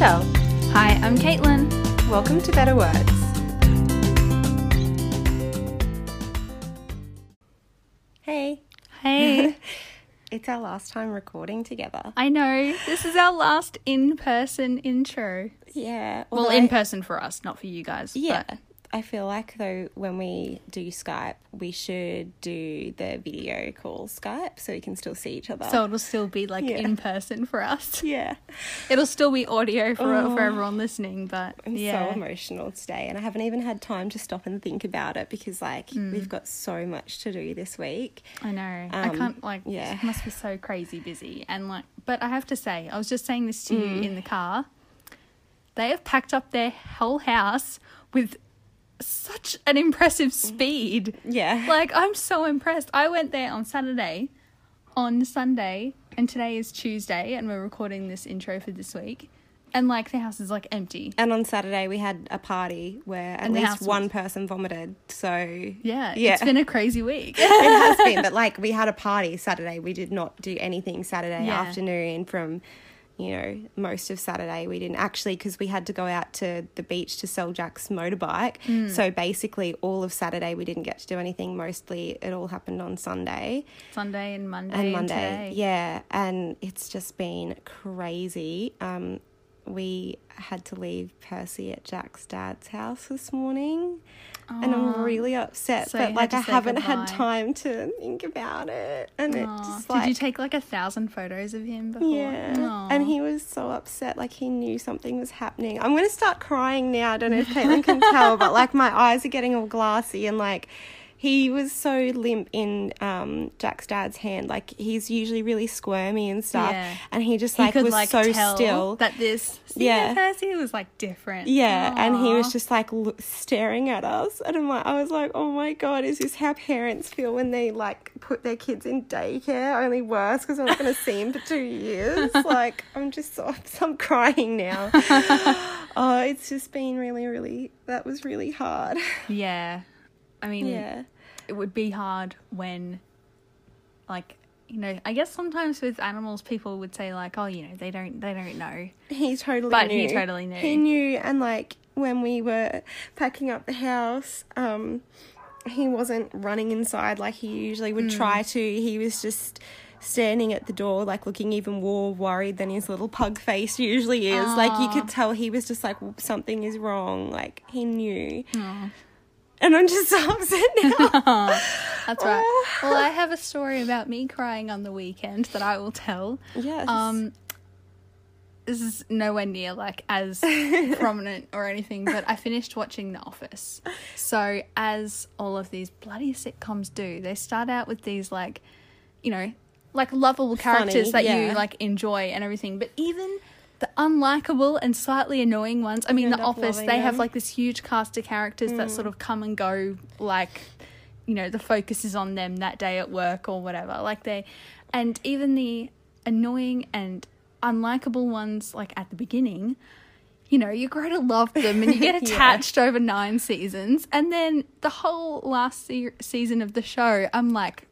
Michelle. Hi, I'm Caitlin. Welcome to Better Words. Hey, Hey, it's our last time recording together. I know this is our last in person intro. Yeah. Well, although in person for us, not for you guys. Yeah. but- I feel like though when we do Skype, we should do the video call Skype so we can still see each other. so it'll still be like Yeah. in person for us. yeah, It'll still be audio for Oh. for everyone listening, but I'm yeah. so emotional today, and I haven't even had time to stop and think about it because like Mm. we've got so much to do this week. I know. I Um, can't like. yeah. Yeah. Must be so crazy busy and like. But I have to say, I was just saying this to Mm. you in the car. They have packed up their whole house with such an impressive speed. Yeah. Like I'm so impressed. I went there on Saturday, on Sunday, and today is Tuesday, and we're recording this intro for this week. And like the house is like empty. And on Saturday we had a party where at And least one was- person vomited. So Yeah, Yeah. it's been a crazy week. it has been, but like we had a party Saturday. We did not do anything Saturday Yeah. afternoon from, you know, most of Saturday. We didn't actually because we had to go out to the beach to sell Jack's motorbike. Hmm. So basically, all of Saturday we didn't get to do anything. Mostly, it all happened on Sunday Sunday and Monday and and, Monday. today. Yeah, and it's just been crazy. Um, we had to leave Percy at Jack's dad's house this morning, and I'm really upset. So but like, I haven't had time to think about it, and it Aw. just Did you take like a thousand photos of him before? yeah, Aw. and he was so upset. Like he knew something was happening. I'm gonna start crying now. I don't know if Caitlin can tell, but like my eyes are getting all glassy and like. He was so limp in um, Jack's dad's hand. Like he's usually really squirmy and stuff, Yeah. and he just he like could was like so still. that this Yeah. Percy was like different. Yeah, and he was just like lo- staring at us, and I'm like, I was like, oh my god, is this how parents feel when they like put their kids in daycare? Only worse because I'm not going to see him for two years. like, I'm just so I'm crying now. oh, it's just been really, really. That was really hard. yeah. I mean, Yeah, it would be hard when like you know i guess sometimes with animals people would say like oh you know they don't they don't know he totally. But knew. he totally knew. He knew, and like when we were packing up the house, um, he wasn't running inside like he usually Hmm. would try to. He was just standing at the door, like looking even more worried than his little pug face usually is. Like you could tell he was just like something is wrong. Like he knew, and I'm just so upset now. that's right Oh. well i have a story about me crying on the weekend that i will tell yes. um this is nowhere near like as prominent or anything but i finished watching the office so as all of these bloody sitcoms do they start out with these like you know like lovable characters Funny, that yeah. you like enjoy and everything but even the unlikable and slightly annoying ones. I mean the office they have like this huge cast of characters that sort of come and go like you know the focus is on them that day at work or whatever. Like they and even the annoying and unlikable ones like at the beginning you know you grow to love them and you get Yeah. attached over nine seasons. And then the whole last se- season of the show i'm like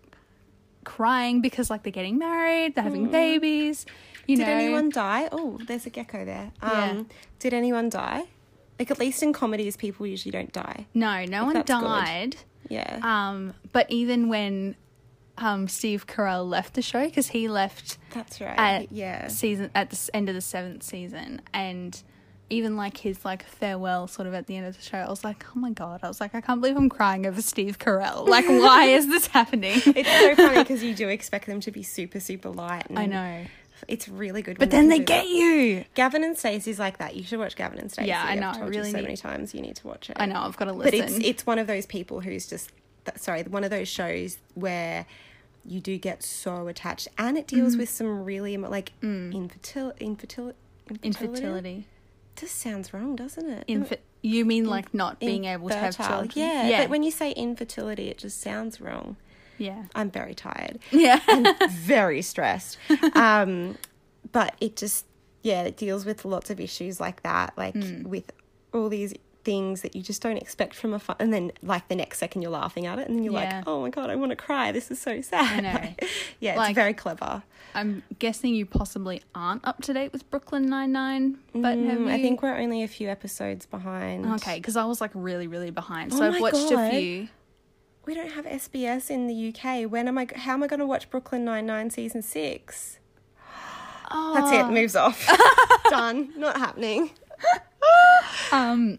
crying because like they're getting married they're having babies you did know anyone die? Oh, there's a gecko there. Um, Yeah. Did anyone die? Like at least in comedies, people usually don't die. no no one that's good. died Yeah. um but even when um steve carell left the show because he left That's right. at yeah. season at the end of the seventh season and even like his like farewell sort of at the end of the show i was like oh my god i was like i can't believe i'm crying over steve carell like why is this happening It's so funny because you do expect them to be super, super light. And i know It's really good. but then they get that. you Gavin and Stacey's like that. You should watch Gavin and Stacey. Yeah, I I've know, I told you really so need- many times. You need to watch it. i know i've got to listen. But it's it's one of those people who's just sorry, one of those shows where you do get so attached, and it deals Mm. with some really like infertil infertil infertility. infertility Just sounds wrong, doesn't it? Infer- you mean like not being able to have children Yeah, yeah but when you say infertility, it just sounds wrong. Yeah I'm very tired. yeah and very stressed. Um, but it just, yeah, it deals with lots of issues like that, like Hmm. with all these things that you just don't expect from a fun, and then like the next second you're laughing at it, and then you're Yeah. like, oh my god, I want to cry. This is so sad. I know. yeah, it's very clever. I'm guessing you possibly aren't up to date with Brooklyn Nine Nine, but have Mm, you? I think we're only a few episodes behind. Okay, because I was like really, really behind. Oh So I've watched God. a few. We don't have SBS in the UK. When am I? How am I going to watch Brooklyn Nine Nine season six? Oh, That's it. Moves off. Done. Not happening. Um,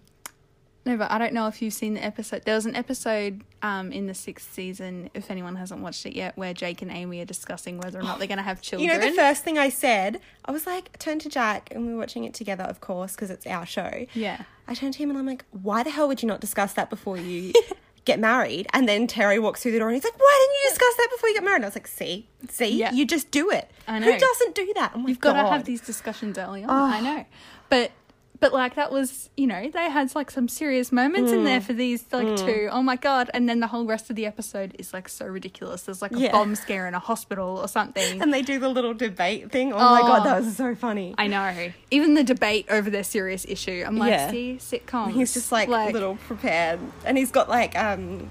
no, but I don't know if you've seen the episode. There was an episode um in the sixth season, if anyone hasn't watched it yet, where Jake and Amy are discussing whether or not they're going to have children. You know, the first thing I said, I was like, I turned to Jack, and we were watching it together, of course, because it's our show. yeah. I turned to him and I'm like, why the hell would you not discuss that before you get married? And then Terry walks through the door and he's like, why didn't you discuss that before you get married? And I was like, see, see, Yeah. you just do it. I Who doesn't do that? Oh my You've got to have these discussions early on. Oh. I know, but but like that was you know they had like some serious moments in Mm. there for these like two. Oh my god! And then the whole rest of the episode is like so ridiculous. There's like a Yeah. bomb scare in a hospital or something. And they do the little debate thing. Oh, my God, Oh. that was so funny. I know. Even the debate over their serious issue. I'm like, Yeah. see, sitcoms. He's just like, a little prepared. And he's got like, um,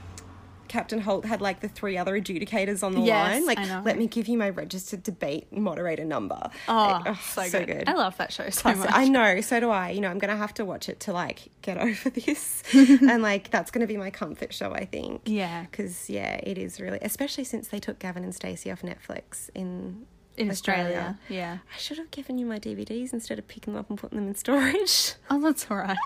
Captain Holt had like the three other adjudicators on the Yes, line. Like, let me give you my registered debate moderator number. Oh, Like, so, good. I love that show so much. I know, so do I. You know, I'm gonna have to watch it to like get over this, and like that's gonna be my comfort show, I think. Yeah. because yeah, it is really, especially since they took Gavin and Stacey off Netflix in In Australia. Yeah. I should have given you my DVDs instead of picking them up and putting them in storage. Oh, that's all right.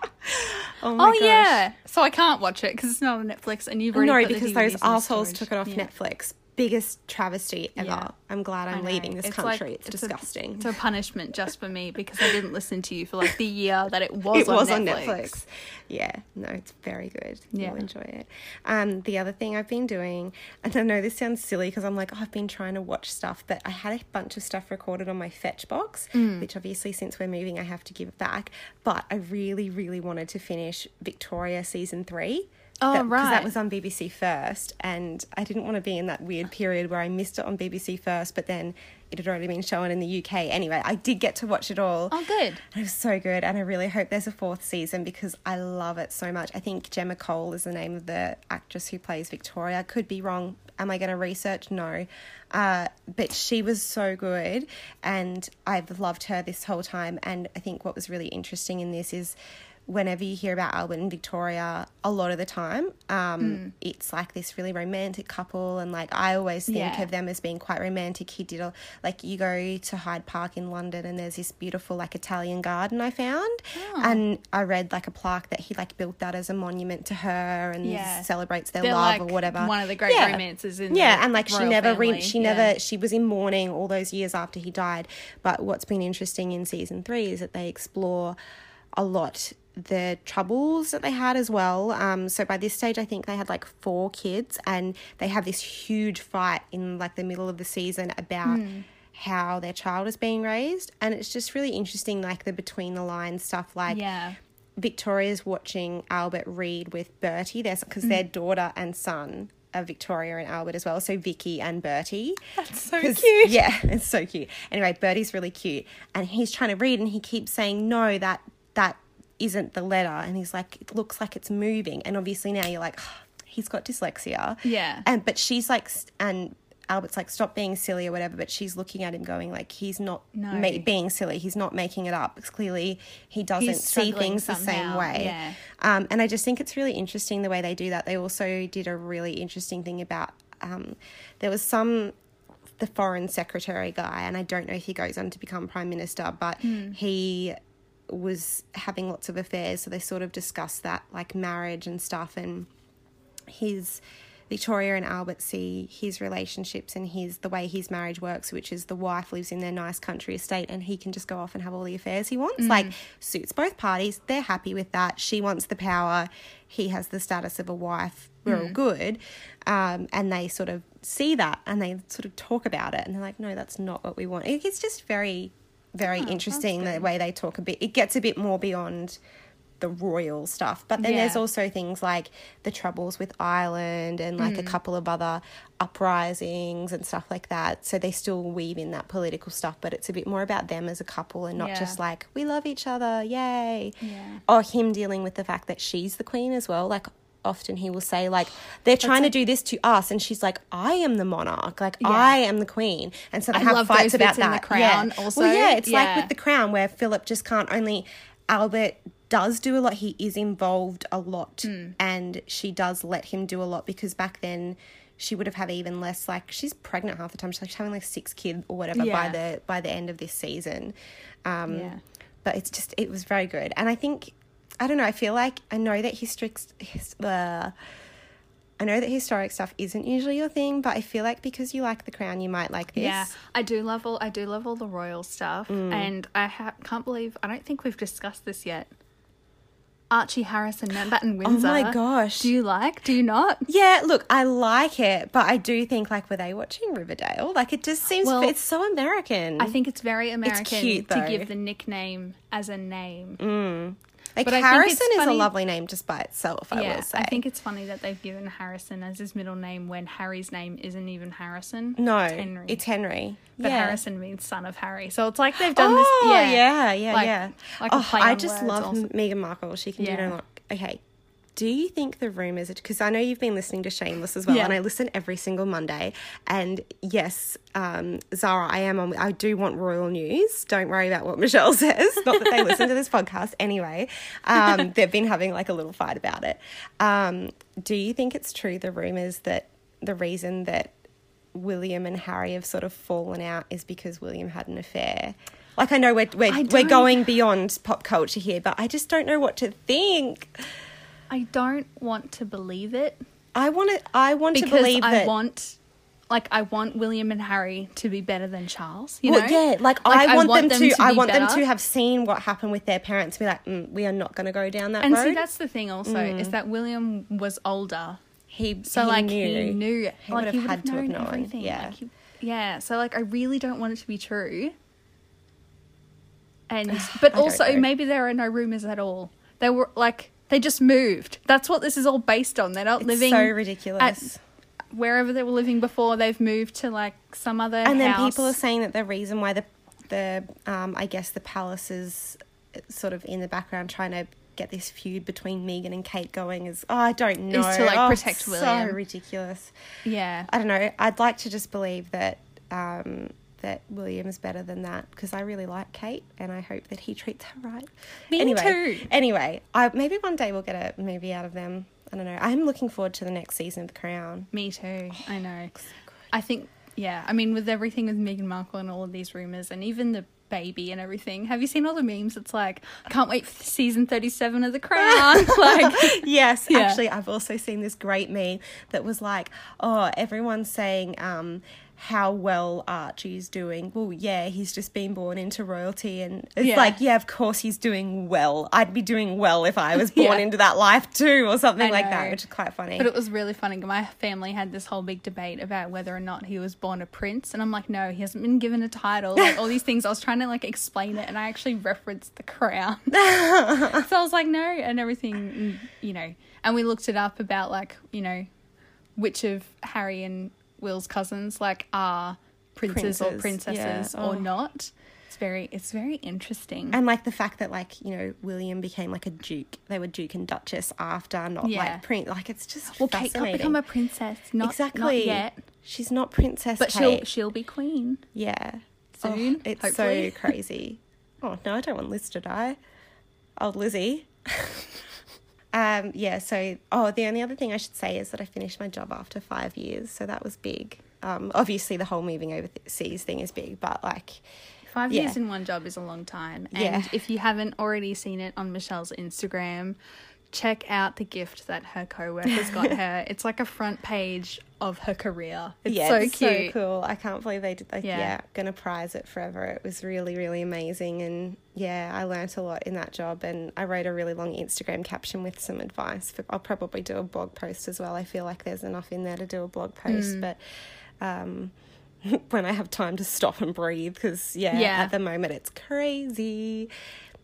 oh my oh, gosh. yeah. So I can't watch it because it's not on Netflix and you've already No, because those assholes storage. took it off Yeah. Netflix. Biggest travesty ever. Yeah. I'm glad I'm leaving this It's country. like- it's, it's a- disgusting. It's a punishment just for me because I didn't listen to you for like the year that it was, it on, was Netflix. on Netflix. Yeah, no, it's very good. Yeah. You'll enjoy it. Um, the other thing I've been doing, and I know this sounds silly because I'm like, oh, I've been trying to watch stuff, but I had a bunch of stuff recorded on my fetch box, Mm. which obviously since we're moving, I have to give it back. But I really, really wanted to finish Victoria season three. Oh, right. Because right. that was on BBC First, and I didn't want to be in that weird period where I missed it on BBC First, but then it had already been shown in the UK. Anyway, I did get to watch it all. Oh, good. And it was so good, and I really hope there's a fourth season because I love it so much. I think Gemma Cole is the name of the actress who plays Victoria. Could be wrong. Am I going to research? No. Uh, but she was so good, and I've loved her this whole time. And I think what was really interesting in this is whenever you hear about Albert and Victoria, a lot of the time, um, it's like this really romantic couple, and like I always think Yeah. of them as being quite romantic. He did a, like you go to Hyde Park in London, and there's this beautiful like Italian garden I found, Oh. and I read like a plaque that he like built that as a monument to her and Yeah. celebrates their They're love like or whatever. one of the great Yeah. romances in yeah, and like she never re- she never she was in mourning all those years after he died. But what's been interesting in season three is that they explore a lot the troubles that they had as well. Um, so by this stage, I think they had like four kids, and they have this huge fight in like the middle of the season about. Hmm. How their child is being raised, and it's just really interesting, like the between the lines stuff. Like, Yeah. Victoria's watching Albert read with Bertie. There's because their daughter and son are Victoria and Albert as well. So Vicky and Bertie. That's so cute. Yeah, it's so cute. Anyway, Bertie's really cute, and he's trying to read, and he keeps saying, "No, that that isn't the letter." And he's like, "It looks like it's moving." And obviously now you're like, he's got dyslexia. Yeah. And but she's like, and Albert's like, "Stop being silly" or whatever. But she's looking at him, going like, "He's not No. ma- being silly. He's not making it up. Because clearly he doesn't see things the same way." yeah. Um, and I just think it's really interesting the way they do that. They also did a really interesting thing about um, there was some the foreign secretary guy, and I don't know if he goes on to become prime minister, but Hmm. he was having lots of affairs. So they sort of discussed that, like marriage and stuff, and his. Victoria and Albert see his relationships and his the way his marriage works, which is the wife lives in their nice country estate and he can just go off and have all the affairs he wants. Like suits both parties. They're happy with that. She wants the power. He has the status of a wife. We're all good. Um, and they sort of see that and they sort of talk about it and they're like, no, that's not what we want. It's just very, very Oh, interesting the way they talk a bit. It gets a bit more beyond the royal stuff. But then there's also things like the troubles with Ireland and like Mm. a couple of other uprisings and stuff like that. So they still weave in that political stuff, but it's a bit more about them as a couple and not Yeah. just like we love each other, yay. Yeah. Or him dealing with the fact that she's the queen as well. Like often he will say like they're trying to do this to us and she's like I am the monarch like Yeah. I am the queen and so they I have fights about that The Crown yeah. also. well yeah it's like with the crown where Philip just can't only Albert does do a lot he is involved a lot Hmm. and she does let him do a lot because back then she would have had even less like she's pregnant half the time she's like having like six kids or whatever by the by the end of this season um Yeah. but it's just it was very good and i think i don't know i feel like i know that historic his, uh, i know that historic stuff isn't usually your thing but i feel like because you like the crown you might like this Yeah, I do love all I do love all the royal stuff, Mm. and I ha- can't believe I don't think we've discussed this yet. Archie Harrison, Mountbatten Windsor. Oh my gosh. Do you like? Do you not? yeah look i like it but i do think like were they watching riverdale like it just seems Well, it's so american I think it's very American cute, to give the nickname as a name. Like but harrison is a lovely name just by itself i yeah, will say I think it's funny that they've given Harrison as his middle name when Harry's name isn't even Harrison. no it's Henry. it's henry but yeah. Harrison means son of Harry, so it's like they've done oh, this. Yeah, yeah, yeah, Like- yeah. like a oh, I just love also. Meghan Markle. She can do no more. Okay. Do you think the rumors? Because I know you've been listening to Shameless as well, Yeah. and I listen every single Monday. And yes, um, Zara, I am on. I do want royal news. Don't worry about what Michelle says. Not that they listen to this podcast anyway. Um, they've been having like a little fight about it. Um, do you think it's true the rumors that the reason that William and Harry have sort of fallen out is because William had an affair. Like I know we're we're, we're going beyond pop culture here, but I just don't know what to think. I don't want to believe it I want to I want to because believe I that want, like, I want William and Harry to be better than Charles. You well, know? yeah, like, Like, I, want them, to, I be want them to have seen what happened with their parents. Be like, mm, we are not going to go down that And road. see, that's the thing. Also, is that William was older, he so he like knew. he knew, He like would have had to have known known, everything. yeah. Like, he- yeah. So like, I really don't want it to be true. And but also maybe there are no rumors at all. They were like they just moved. That's what this is all based on. They're not It's living so ridiculous. wherever they were living before. They've moved to like some other and then people are saying that the reason why the the um I guess the palace is sort of in the background trying to get this feud between Meghan and Kate going is oh I don't know is to, like, Oh, protect so William. ridiculous. yeah. I don't know. I'd like to just believe that um that William is better than that because I really like Kate and I hope that he treats her right. Me anyway, too. Anyway, I, maybe one day we'll get a movie out of them. I don't know. I'm looking forward to the next season of The Crown. Me too. I know. So. I think, yeah. I mean, with everything with Meghan Markle and all of these rumors, and even the baby and everything. Have you seen all the memes? It's like, I can't wait for season thirty-seven of The Crown. like, yes, Yeah. actually, I've also seen this great meme that was like, oh, everyone's saying um, how well Archie's doing. Well, yeah, he's just been born into royalty, and it's Yeah. like, yeah, of course he's doing well. I'd be doing well if I was born Yeah. into that life too, or something I like know. that, which is quite funny. But it was really funny. My family had this whole big debate about whether or not he was born a prince, and I'm like, no, he hasn't been given a title. Like all these things, I was trying to like explain it, and I actually referenced the crown. so I was like, no, and everything, you know. And we looked it up about like, you know, which of Harry and Will's cousins like are princes or Princes, yeah. princesses or Oh. not. It's very, it's very interesting. and like the fact that like you know William became like a duke, they were duke and duchess after, not Yeah. like prince. Like it's just well, Kate can't become a princess. Not, exactly. not yet. She's not princess But Kate. she'll she'll be queen. Yeah. Soon, Oh, it's hopefully. so crazy. oh no, I don't want Liz to die. Old Lizzie. um, yeah, so oh the only other thing I should say is that I finished my job after five years, so that was big. Um, obviously the whole moving overseas thing is big, but like Five Yeah. years in one job is a long time. And Yeah. if you haven't already seen it on Michelle's Instagram, check out the gift that her co-workers got her. It's like a front page of her career. It's yeah, so it's cute. so cool. I can't believe they did like Yeah. yeah. gonna prize it forever. It was really, really amazing and yeah, I learnt a lot in that job and I wrote a really long Instagram caption with some advice. For, I'll probably do a blog post as well. I feel like there's enough in there to do a blog post, Mm. but um when I have time to stop and breathe because yeah, Yeah. at the moment it's crazy.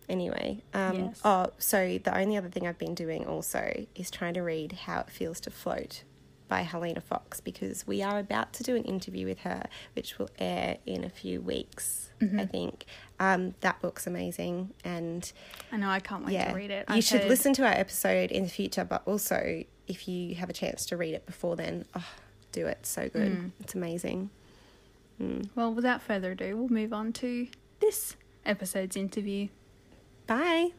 Anyway, um, Yes. oh, so the only other thing I've been doing also is trying to read How It Feels to Float by Helena Fox because we are about to do an interview with her, which will air in a few weeks, I think. Um, that book's amazing, and I know I can't wait yeah, to read it. you I've should heard- listen to our episode in the future, but also if you have a chance to read it before then, oh, do it. So good, Mm. it's amazing. Well, without further ado, we'll move on to this episode's interview. Bye.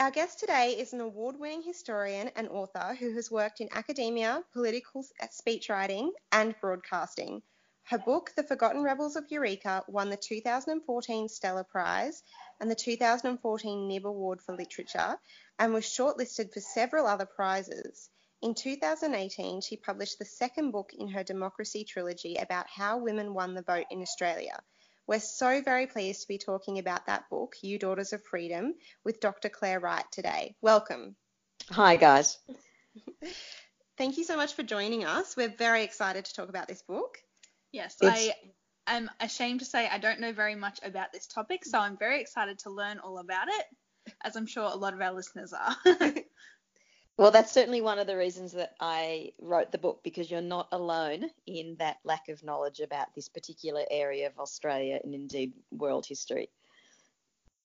Our guest today is an award winning historian and author who has worked in academia, political speechwriting, and broadcasting. Her book, The Forgotten Rebels of Eureka, won the 2014 Stella Prize and the 2014 Nib Award for Literature and was shortlisted for several other prizes. In 2018, she published the second book in her democracy trilogy about how women won the vote in Australia. We're so very pleased to be talking about that book, You Daughters of Freedom, with Dr. Clare Wright today. Welcome. Hi, guys. Thank you so much for joining us. We're very excited to talk about this book. Yes, It's- I am ashamed to say I don't know very much about this topic, so I'm very excited to learn all about it, as I'm sure a lot of our listeners are. Well, that's certainly one of the reasons that I wrote the book because you're not alone in that lack of knowledge about this particular area of Australia and indeed world history.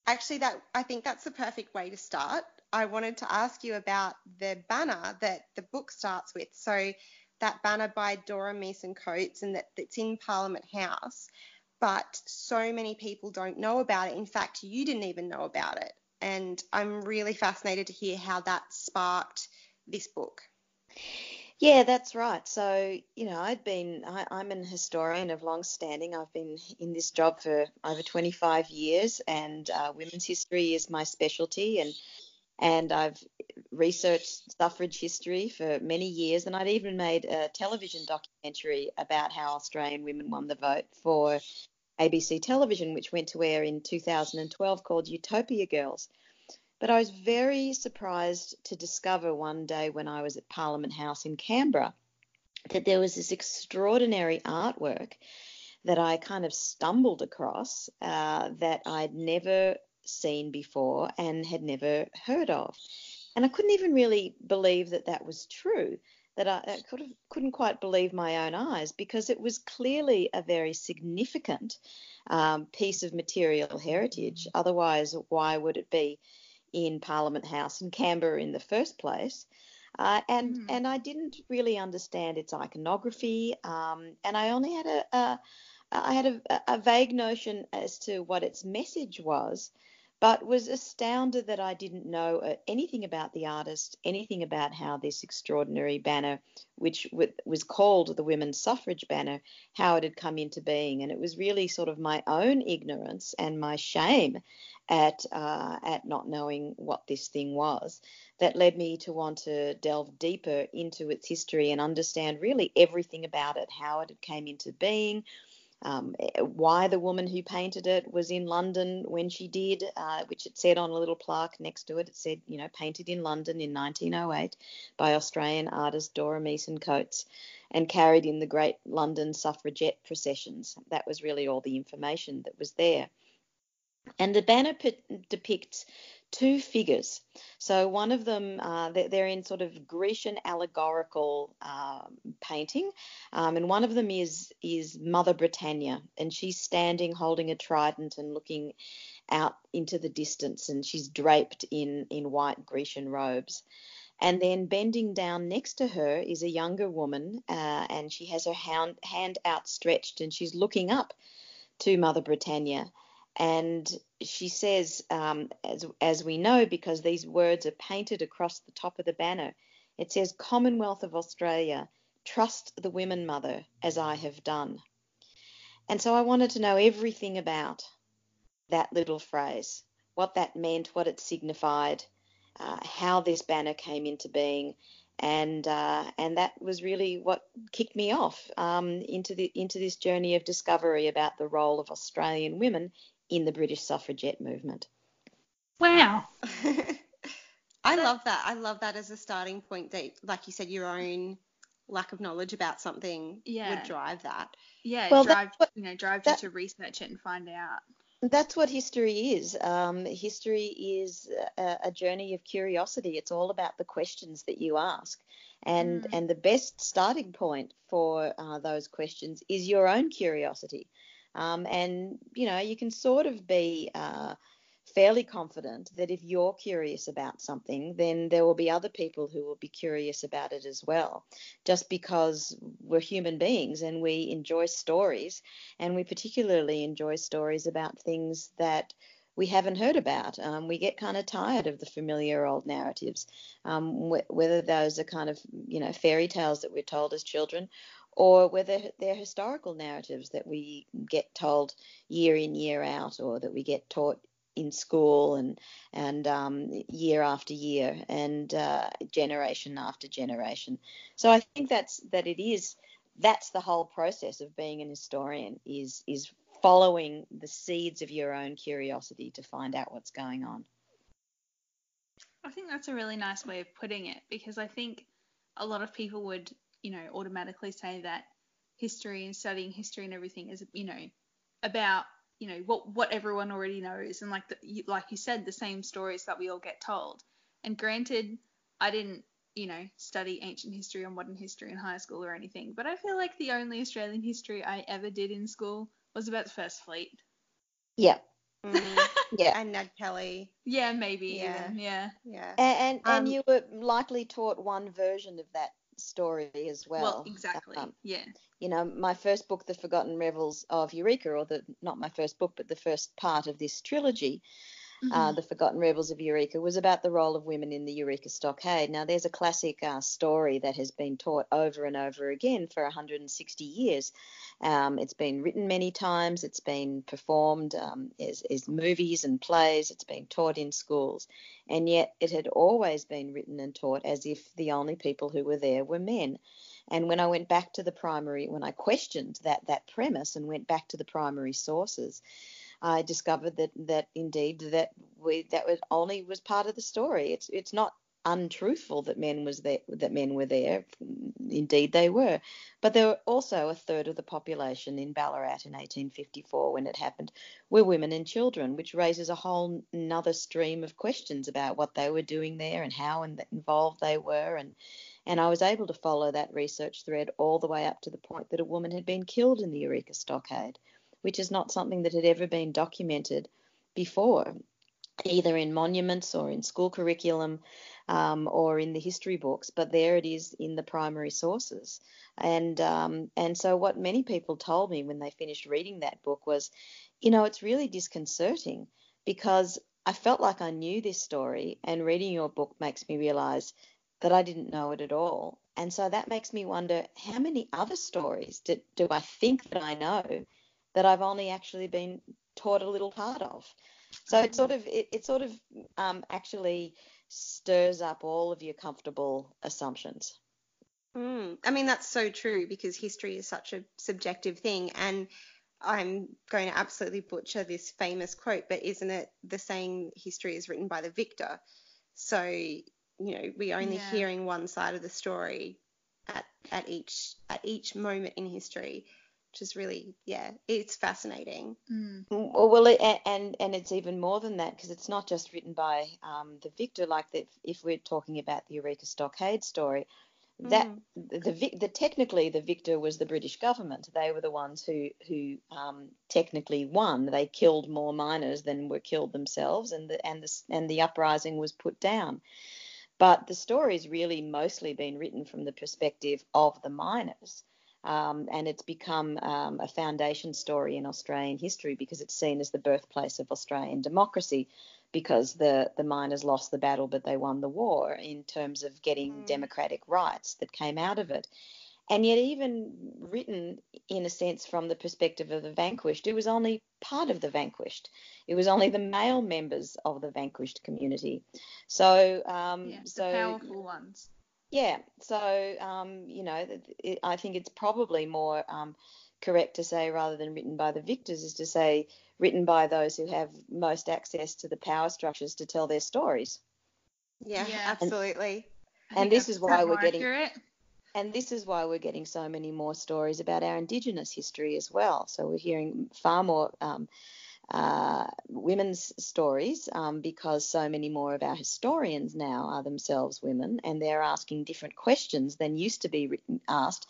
Actually, that I think that's the perfect way to start. I wanted to ask you about the banner that the book starts with. So that banner by Dora Meeson Coates and that, that's in Parliament House, but so many people don't know about it. In fact, you didn't even know about it. And I'm really fascinated to hear how that sparked this book. Yeah, that's right. So, you know, I'd been, I, I'm an historian of long standing. I've been in this job for over 25 years, and uh, women's history is my specialty. And and I've researched suffrage history for many years, and I'd even made a television documentary about how Australian women won the vote for ABC television, which went to air in 2012, called Utopia Girls. But I was very surprised to discover one day when I was at Parliament House in Canberra that there was this extraordinary artwork that I kind of stumbled across uh, that I'd never seen before and had never heard of. And I couldn't even really believe that that was true. That I, I could have, couldn't quite believe my own eyes because it was clearly a very significant um, piece of material heritage. Otherwise, why would it be in Parliament House in Canberra in the first place? Uh, and Mm. and I didn't really understand its iconography, um, and I only had a, a I had a, a vague notion as to what its message was, but was astounded that I didn't know uh, anything about the artist, anything about how this extraordinary banner, which was called the Women's Suffrage Banner, how it had come into being. And it was really sort of my own ignorance and my shame at uh, at not knowing what this thing was that led me to want to delve deeper into its history and understand really everything about it, how it came into being, um, why the woman who painted it was in London when she did, uh, which it said on a little plaque next to it. It said, you know, painted in London in 1908 by Australian artist Dora Meeson Coates and carried in the great London suffragette processions. That was really all the information that was there. And the banner depicts two figures. So one of them, uh, they're, in sort of Grecian allegorical um, painting, um, and one of them is is Mother Britannia, and she's standing holding a trident and looking out into the distance, and she's draped in in white Grecian robes. And then bending down next to her is a younger woman, uh, and she has her hand, hand outstretched, and she's looking up to Mother Britannia. And she says, um, as, as we know, because these words are painted across the top of the banner, it says, Commonwealth of Australia, trust the women, mother, as I have done. And so I wanted to know everything about that little phrase, what that meant, what it signified, uh, how this banner came into being. And uh, and that was really what kicked me off um, into the into this journey of discovery about the role of Australian women in the British suffragette movement. Wow. I love that. I love that as a starting point that, like you said, your own lack of knowledge about something Yeah. would drive that. Yeah, Well, drive what- you know drive that- you to research it and find out. That's what history is. Um, history is a, a journey of curiosity. It's all about the questions that you ask, and Mm. and the best starting point for uh, those questions is your own curiosity. Um, and you know you can sort of be uh, fairly confident that if you're curious about something, then there will be other people who will be curious about it as well. Just because we're human beings and we enjoy stories, and we particularly enjoy stories about things that we haven't heard about. Um, we get kind of tired of the familiar old narratives, um, wh- whether those are kind of you know fairy tales that we're told as children, or whether they're historical narratives that we get told year in year out, or that we get taught in school and and um, year after year and uh, generation after generation. So I think that's that it is that's the whole process of being an historian is is following the seeds of your own curiosity to find out what's going on. I think that's a really nice way of putting it because I think a lot of people would, you know, automatically say that history and studying history and everything is, you know, about, you know, what what everyone already knows and like the, you, like you said, the same stories that we all get told. And granted, I didn't, you know, study ancient history or modern history in high school or anything, but I feel like the only Australian history I ever did in school was about the First Fleet. Yeah, Mm. yeah. and Ned Kelly. Yeah, maybe Yeah. even. Yeah. Yeah. And and, and Um, you were likely taught one version of that story as well. Well, exactly. Um, yeah. you know, my first book, The Forgotten Rebels of Eureka, or the not my first book, but the first part of this trilogy, uh, Mhm. The Forgotten Rebels of Eureka, was about the role of women in the Eureka Stockade. Now, there's a classic uh, story that has been taught over and over again for 160 years. Um, it's been written many times, it's been performed um, as, as movies and plays, it's been taught in schools, and yet it had always been written and taught as if the only people who were there were men. And when I went back to the primary, when I questioned that that premise and went back to the primary sources, I discovered that that indeed that we that was only was part of the story. It's it's not untruthful that men was there that men were there. Indeed they were, but there were also a third of the population in Ballarat in 1854 when it happened were women and children, which raises a whole another stream of questions about what they were doing there and how in- involved they were and and I was able to follow that research thread all the way up to the point that a woman had been killed in the Eureka Stockade, which is not something that had ever been documented before, either in monuments or in school curriculum um, or in the history books. But there it is in the primary sources. And um, and so what many people told me when they finished reading that book was, you know, it's really disconcerting because I felt like I knew this story, and reading your book makes me realize that I didn't know it at all. And so that makes me wonder how many other stories do, do I think that I know that I've only actually been taught a little part of. So it sort of it, it sort of um, actually stirs up all of your comfortable assumptions. Mm. I mean, that's so true because history is such a subjective thing. And I'm going to absolutely butcher this famous quote, but isn't it the saying history is written by the victor? So, you know, we're only Yeah. hearing one side of the story at, at each at each moment in history, which is really, yeah, it's fascinating. Mm. Well, well, it- and and it's even more than that because it's not just written by um, the victor. Like that, if we're talking about the Eureka Stockade story, that the, the the technically the victor was the British government. They were the ones who who um, technically won. They killed more miners than were killed themselves, and the and the and the uprising was put down. But the story's really mostly been written from the perspective of the miners. Um, and it's become um, a foundation story in Australian history because it's seen as the birthplace of Australian democracy because the, the miners lost the battle but they won the war in terms of getting Mm. democratic rights that came out of it. And yet, even written in a sense from the perspective of the vanquished, it was only part of the vanquished. It was only the male members of the vanquished community. So, um, Yeah, so the powerful ones. Yeah, so um, you know, it, I think it's probably more um, correct to say rather than written by the victors is to say written by those who have most access to the power structures to tell their stories. Yeah, Yeah. absolutely. I And this is why we're getting- accurate. And this is why we're getting so many more stories about our Indigenous history as well. So we're hearing far more um, uh, women's stories um, because so many more of our historians now are themselves women and they're asking different questions than used to be written, asked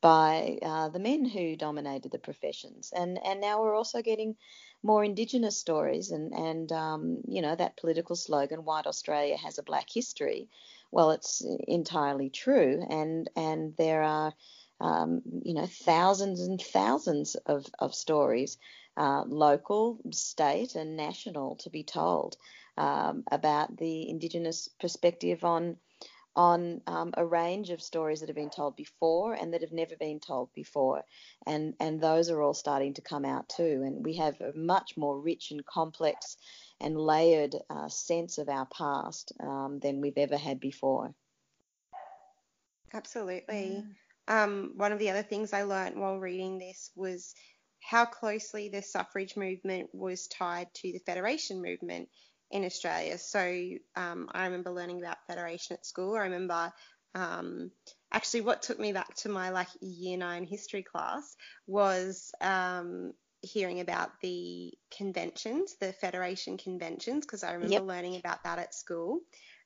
by uh, the men who dominated the professions. And, and now we're also getting more Indigenous stories and, and um, you know, that political slogan, White Australia has a black history well, it's entirely true, and and there are um, you know thousands and thousands of of stories, uh, local, state, and national, to be told um, about the Indigenous perspective on on um, a range of stories that have been told before and that have never been told before, and and those are all starting to come out too, and we have a much more rich and complex and layered uh, sense of our past um, than we've ever had before. Absolutely. Um, one of the other things I learned while reading this was how closely the suffrage movement was tied to the federation movement in Australia. So um, I remember learning about federation at school. I remember um, actually what took me back to my like year nine history class was um, hearing about the conventions, the federation conventions, because I remember Yep. learning about that at school.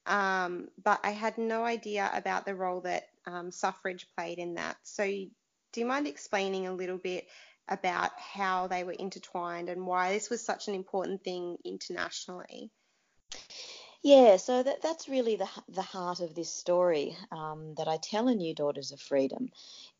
Um, but I had no idea about the role that um, suffrage played in that. So, do you mind explaining a little bit about how they were intertwined and why this was such an important thing internationally? Yeah, so that that's really the the heart of this story um, that I tell in You Daughters of Freedom,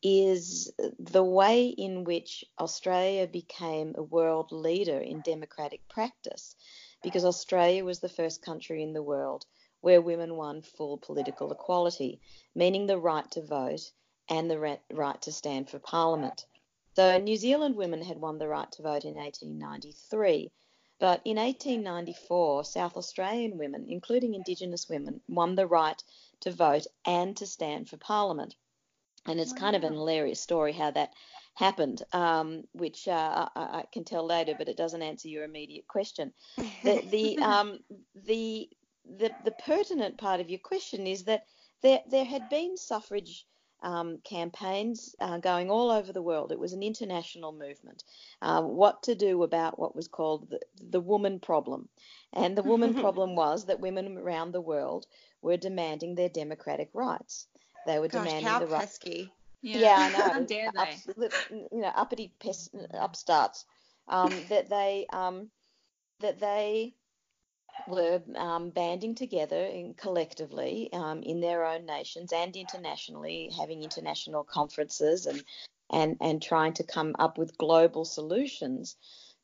is the way in which Australia became a world leader in democratic practice, because Australia was the first country in the world where women won full political equality, meaning the right to vote and the right to stand for Parliament. So New Zealand women had won the right to vote in 1893. But in 1894, South Australian women, including Indigenous women, won the right to vote and to stand for Parliament. And it's kind of an hilarious story how that happened, um, which uh, I, I can tell later, but it doesn't answer your immediate question. The the um, the, the the pertinent part of your question is that there there had been suffrage um, campaigns uh, going all over the world. It was an international movement. Uh, what to do about what was called the, the woman problem. And the woman problem was that women around the world were demanding their democratic rights. They were Gosh, demanding how the right. pesky. Yeah, I know. How dare they? Ups- you know, uppity pes- upstarts. Um, that they um, that they were um, banding together in, collectively um, in their own nations and internationally, having international conferences and and and trying to come up with global solutions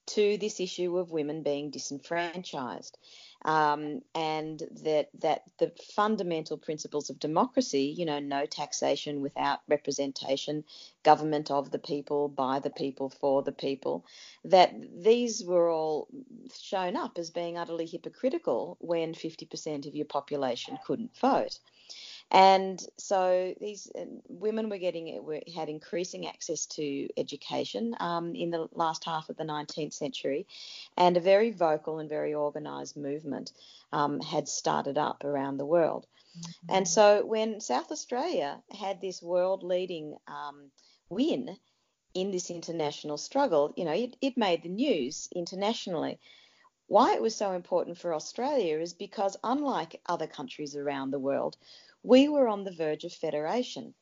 to this issue of women being disenfranchised. Um, and that that the fundamental principles of democracy, you know, no taxation without representation, government of the people, by the people, for the people, that these were all shown up as being utterly hypocritical when 50% of your population couldn't vote. And so these uh, women were getting were, had increasing access to education um, in the last half of the 19th century, and a very vocal and very organised movement um, had started up around the world. And so when South Australia had this world leading um, win in this international struggle, you know, it, it made the news internationally. Why it was so important for Australia is because, unlike other countries around the world, we were on the verge of federation.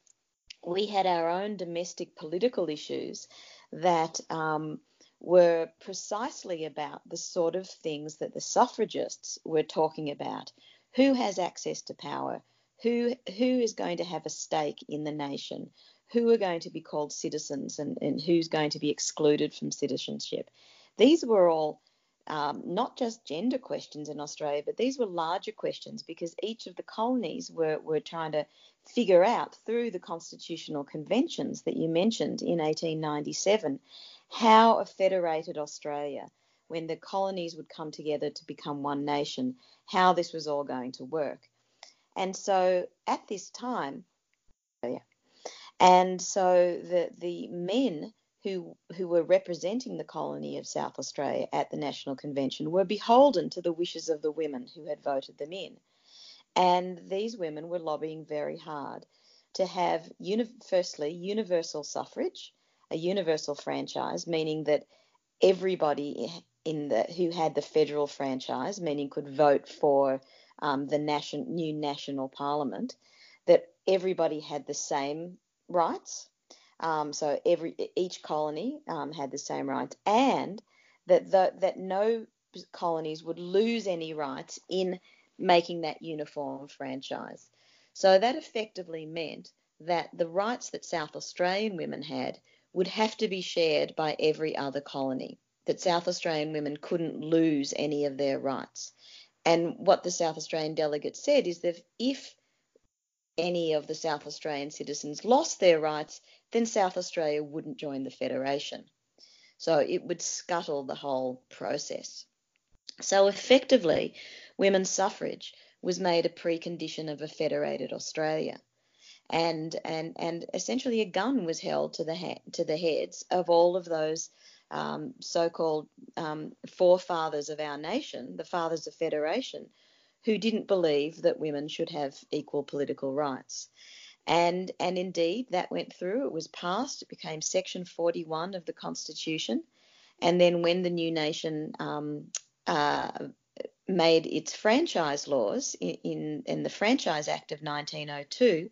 We had our own domestic political issues that um, were precisely about the sort of things that the suffragists were talking about. Who has access to power? Who who is going to have a stake in the nation? Who are going to be called citizens and, and who's going to be excluded from citizenship? These were all um, not just gender questions in Australia, but these were larger questions because each of the colonies were, were trying to figure out through the constitutional conventions that you mentioned in 1897 how a federated Australia, when the colonies would come together to become one nation, how this was all going to work. And so at this time, and so the the men who who were representing the colony of South Australia at the National Convention were beholden to the wishes of the women who had voted them in. And these women were lobbying very hard to have, uni- firstly, universal suffrage, a universal franchise, meaning that everybody in the who had the federal franchise, meaning could vote for um, the nation, new national parliament, that everybody had the same rights. Um, so every each colony um, had the same rights, and that the, that no colonies would lose any rights in making that uniform franchise. So that effectively meant that the rights that South Australian women had would have to be shared by every other colony, that South Australian women couldn't lose any of their rights. And what the South Australian delegate said is that if any of the South Australian citizens lost their rights, then South Australia wouldn't join the Federation. So it would scuttle the whole process. So effectively, women's suffrage was made a precondition of a federated Australia. And, and, and essentially a gun was held to the, ha- to the heads of all of those um, so-called um, forefathers of our nation, the fathers of federation, who didn't believe that women should have equal political rights. And, and indeed, that went through. It was passed. It became Section 41 of the Constitution. And then, when the new nation um, uh, made its franchise laws in, in, in, the Franchise Act of 1902,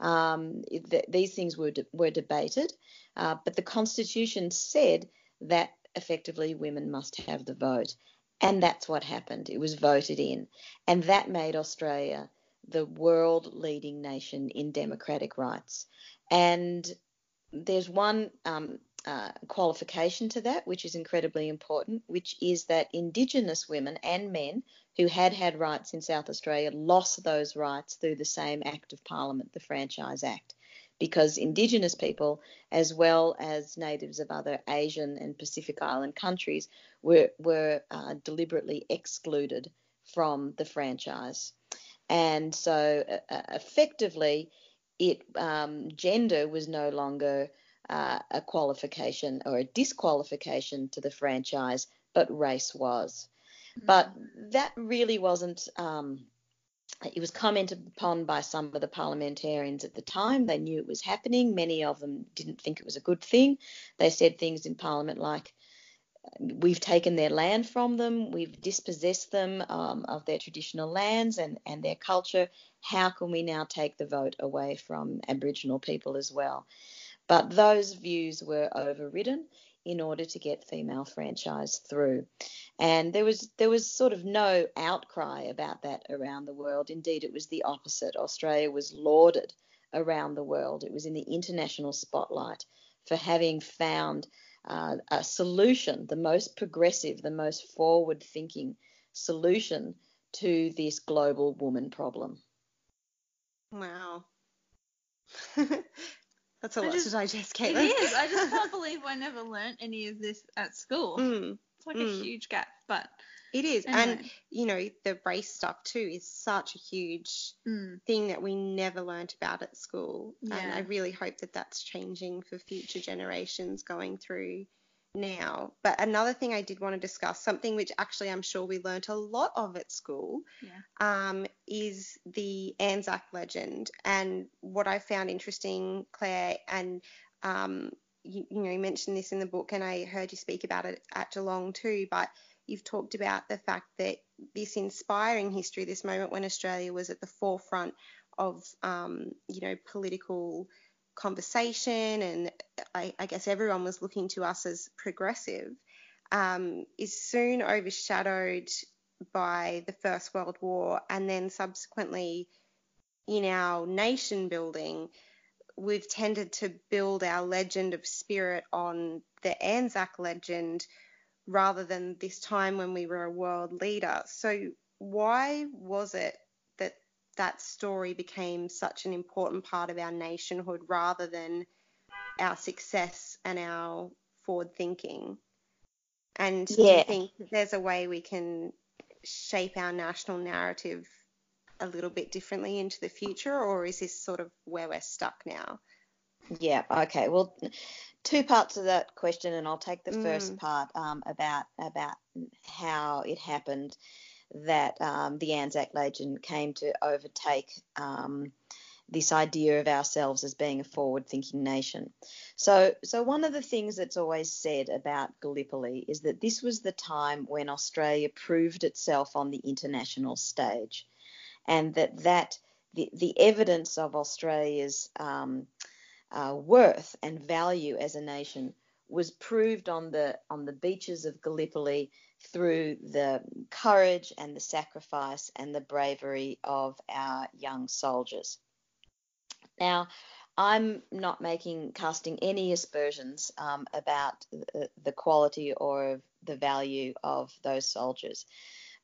um, th- these things were, de- were debated. Uh, but the Constitution said that effectively women must have the vote. And that's what happened. It was voted in. And that made Australia the world leading nation in democratic rights. And there's one um, uh, qualification to that, which is incredibly important, which is that Indigenous women and men who had had rights in South Australia lost those rights through the same Act of Parliament, the Franchise Act because Indigenous people, as well as natives of other Asian and Pacific Island countries, were, were uh, deliberately excluded from the franchise. And so uh, uh effectively, it um, gender was no longer uh, a qualification or a disqualification to the franchise, but race was. Mm-hmm. But that really wasn't um, it was commented upon by some of the parliamentarians at the time. They knew it was happening. Many of them didn't think it was a good thing. They said things in Parliament like, We've taken their land from them, we've dispossessed them um, of their traditional lands and, and their culture. How can we now take the vote away from Aboriginal people as well? But those views were overridden in order to get female franchise through. And there was there was sort of no outcry about that around the world. Indeed, it was the opposite. Australia was lauded around the world. It was in the international spotlight for having found uh, a solution, the most progressive, the most forward-thinking solution to this global woman problem. Wow. That's a lot just, to digest, Caitlin. It is. I just can't believe I never learnt any of this at school. Mm, it's like mm. a huge gap, but it is. Anyway. And you know, the race stuff too is such a huge mm. thing that we never learnt about at school. Yeah. And I really hope that that's changing for future generations going through now. But another thing I did want to discuss, something which actually I'm sure we learnt a lot of at school, yeah. um, is the Anzac legend. And what I found interesting, Clare, and um, you, you, know, you mentioned this in the book, and I heard you speak about it at Geelong too. But you've talked about the fact that this inspiring history, this moment when Australia was at the forefront of, um, you know, political conversation, and I, I, guess everyone was looking to us as progressive, um, is soon overshadowed by the First World War, and then subsequently in our nation building, we've tended to build our legend of spirit on the Anzac legend rather than this time when we were a world leader. So, why was it that story became such an important part of our nationhood rather than our success and our forward thinking. And yeah. do you think there's a way we can shape our national narrative a little bit differently into the future, or is this sort of where we're stuck now? Yeah, okay. Well, two parts of that question, and I'll take the mm. first part um, about about how it happened. That um, the Anzac legend came to overtake um, this idea of ourselves as being a forward-thinking nation. So, so one of the things that's always said about Gallipoli is that this was the time when Australia proved itself on the international stage, and that that the, the evidence of Australia's um, uh, worth and value as a nation was proved on the on the beaches of Gallipoli through the courage and the sacrifice and the bravery of our young soldiers. Now, I'm not making casting any aspersions um, about the, the quality or the value of those soldiers.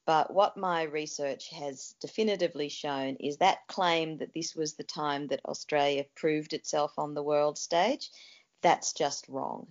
But what my research has definitively shown is that claim that this was the time that Australia proved itself on the world stage, that's just wrong.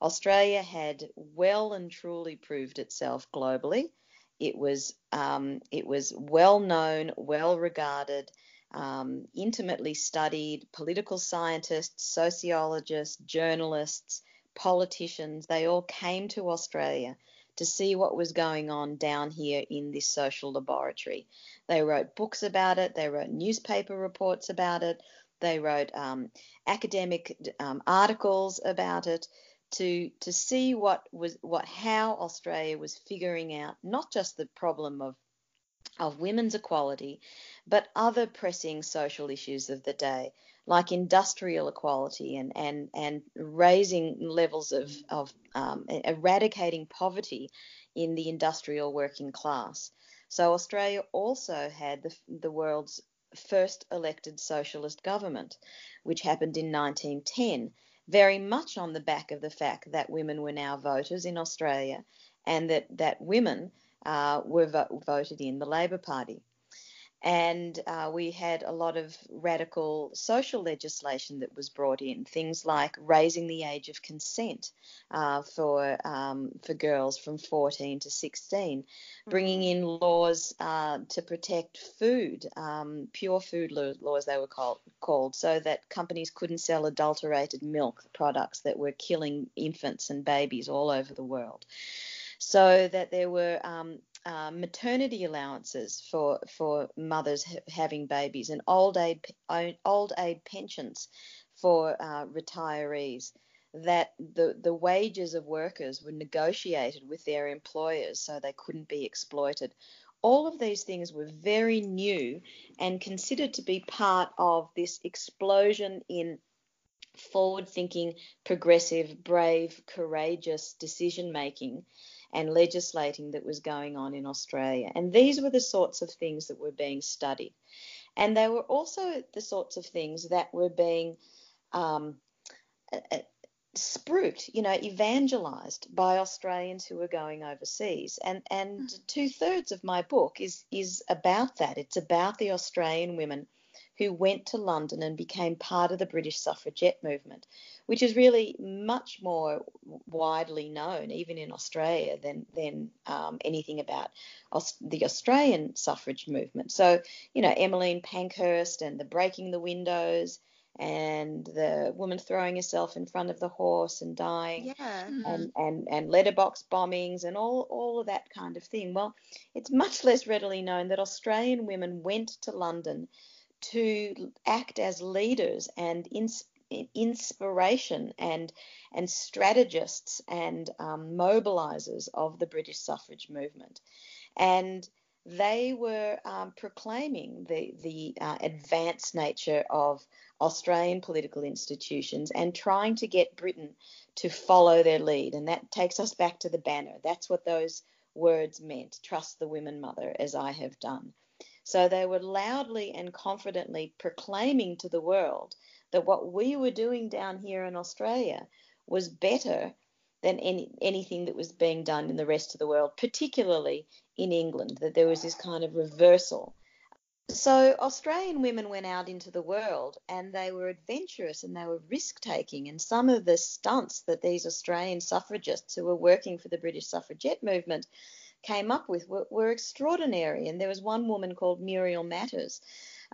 Australia had well and truly proved itself globally. It was um, it was well known, well regarded, um, intimately studied political scientists, sociologists, journalists, politicians. They all came to Australia to see what was going on down here in this social laboratory. They wrote books about it, they wrote newspaper reports about it, they wrote um, academic um, articles about it to to see what was what how Australia was figuring out not just the problem of of women's equality, but other pressing social issues of the day, like industrial equality and, and, and raising levels of, of um, eradicating poverty in the industrial working class. So Australia also had the, the world's first elected socialist government, which happened in 1910, very much on the back of the fact that women were now voters in Australia and that, that women uh, were vo- voted in the Labor Party. And uh, we had a lot of radical social legislation that was brought in, things like raising the age of consent uh, for um, for girls from 14 to 16, bringing in laws uh, to protect food, um, pure food laws they were called, called, so that companies couldn't sell adulterated milk products that were killing infants and babies all over the world. So that there were um, uh, maternity allowances for for mothers having babies and old aid old aid pensions for uh, retirees. That the the wages of workers were negotiated with their employers so they couldn't be exploited. All of these things were very new and considered to be part of this explosion in forward thinking, progressive, brave, courageous decision making and legislating that was going on in Australia. And these were the sorts of things that were being studied. And they were also the sorts of things that were being um, uh, spruiked, you know, evangelized by Australians who were going overseas. And and hmm. two thirds of my book is is about that. It's about the Australian women who went to London and became part of the British suffragette movement, which is really much more widely known, even in Australia, than than um, anything about Aus- the Australian suffrage movement. So, you know, Emmeline Pankhurst and the breaking the windows and the woman throwing herself in front of the horse and dying yeah. and, mm-hmm. and, and letterbox bombings and all, all of that kind of thing. Well, it's much less readily known that Australian women went to London to act as leaders and ins- inspiration and and strategists and um, mobilizers of the British suffrage movement, and they were um, proclaiming the the uh, advanced nature of Australian political institutions and trying to get Britain to follow their lead, and that takes us back to the banner. That's what those words meant. Trust the women, mother, as I have done. So they were loudly and confidently proclaiming to the world that what we were doing down here in Australia was better than any, anything that was being done in the rest of the world, particularly in England, that there was this kind of reversal. So Australian women went out into the world and they were adventurous and they were risk taking. And some of the stunts that these Australian suffragists who were working for the British suffragette movement came up with were, were extraordinary. And there was one woman called Muriel Matters.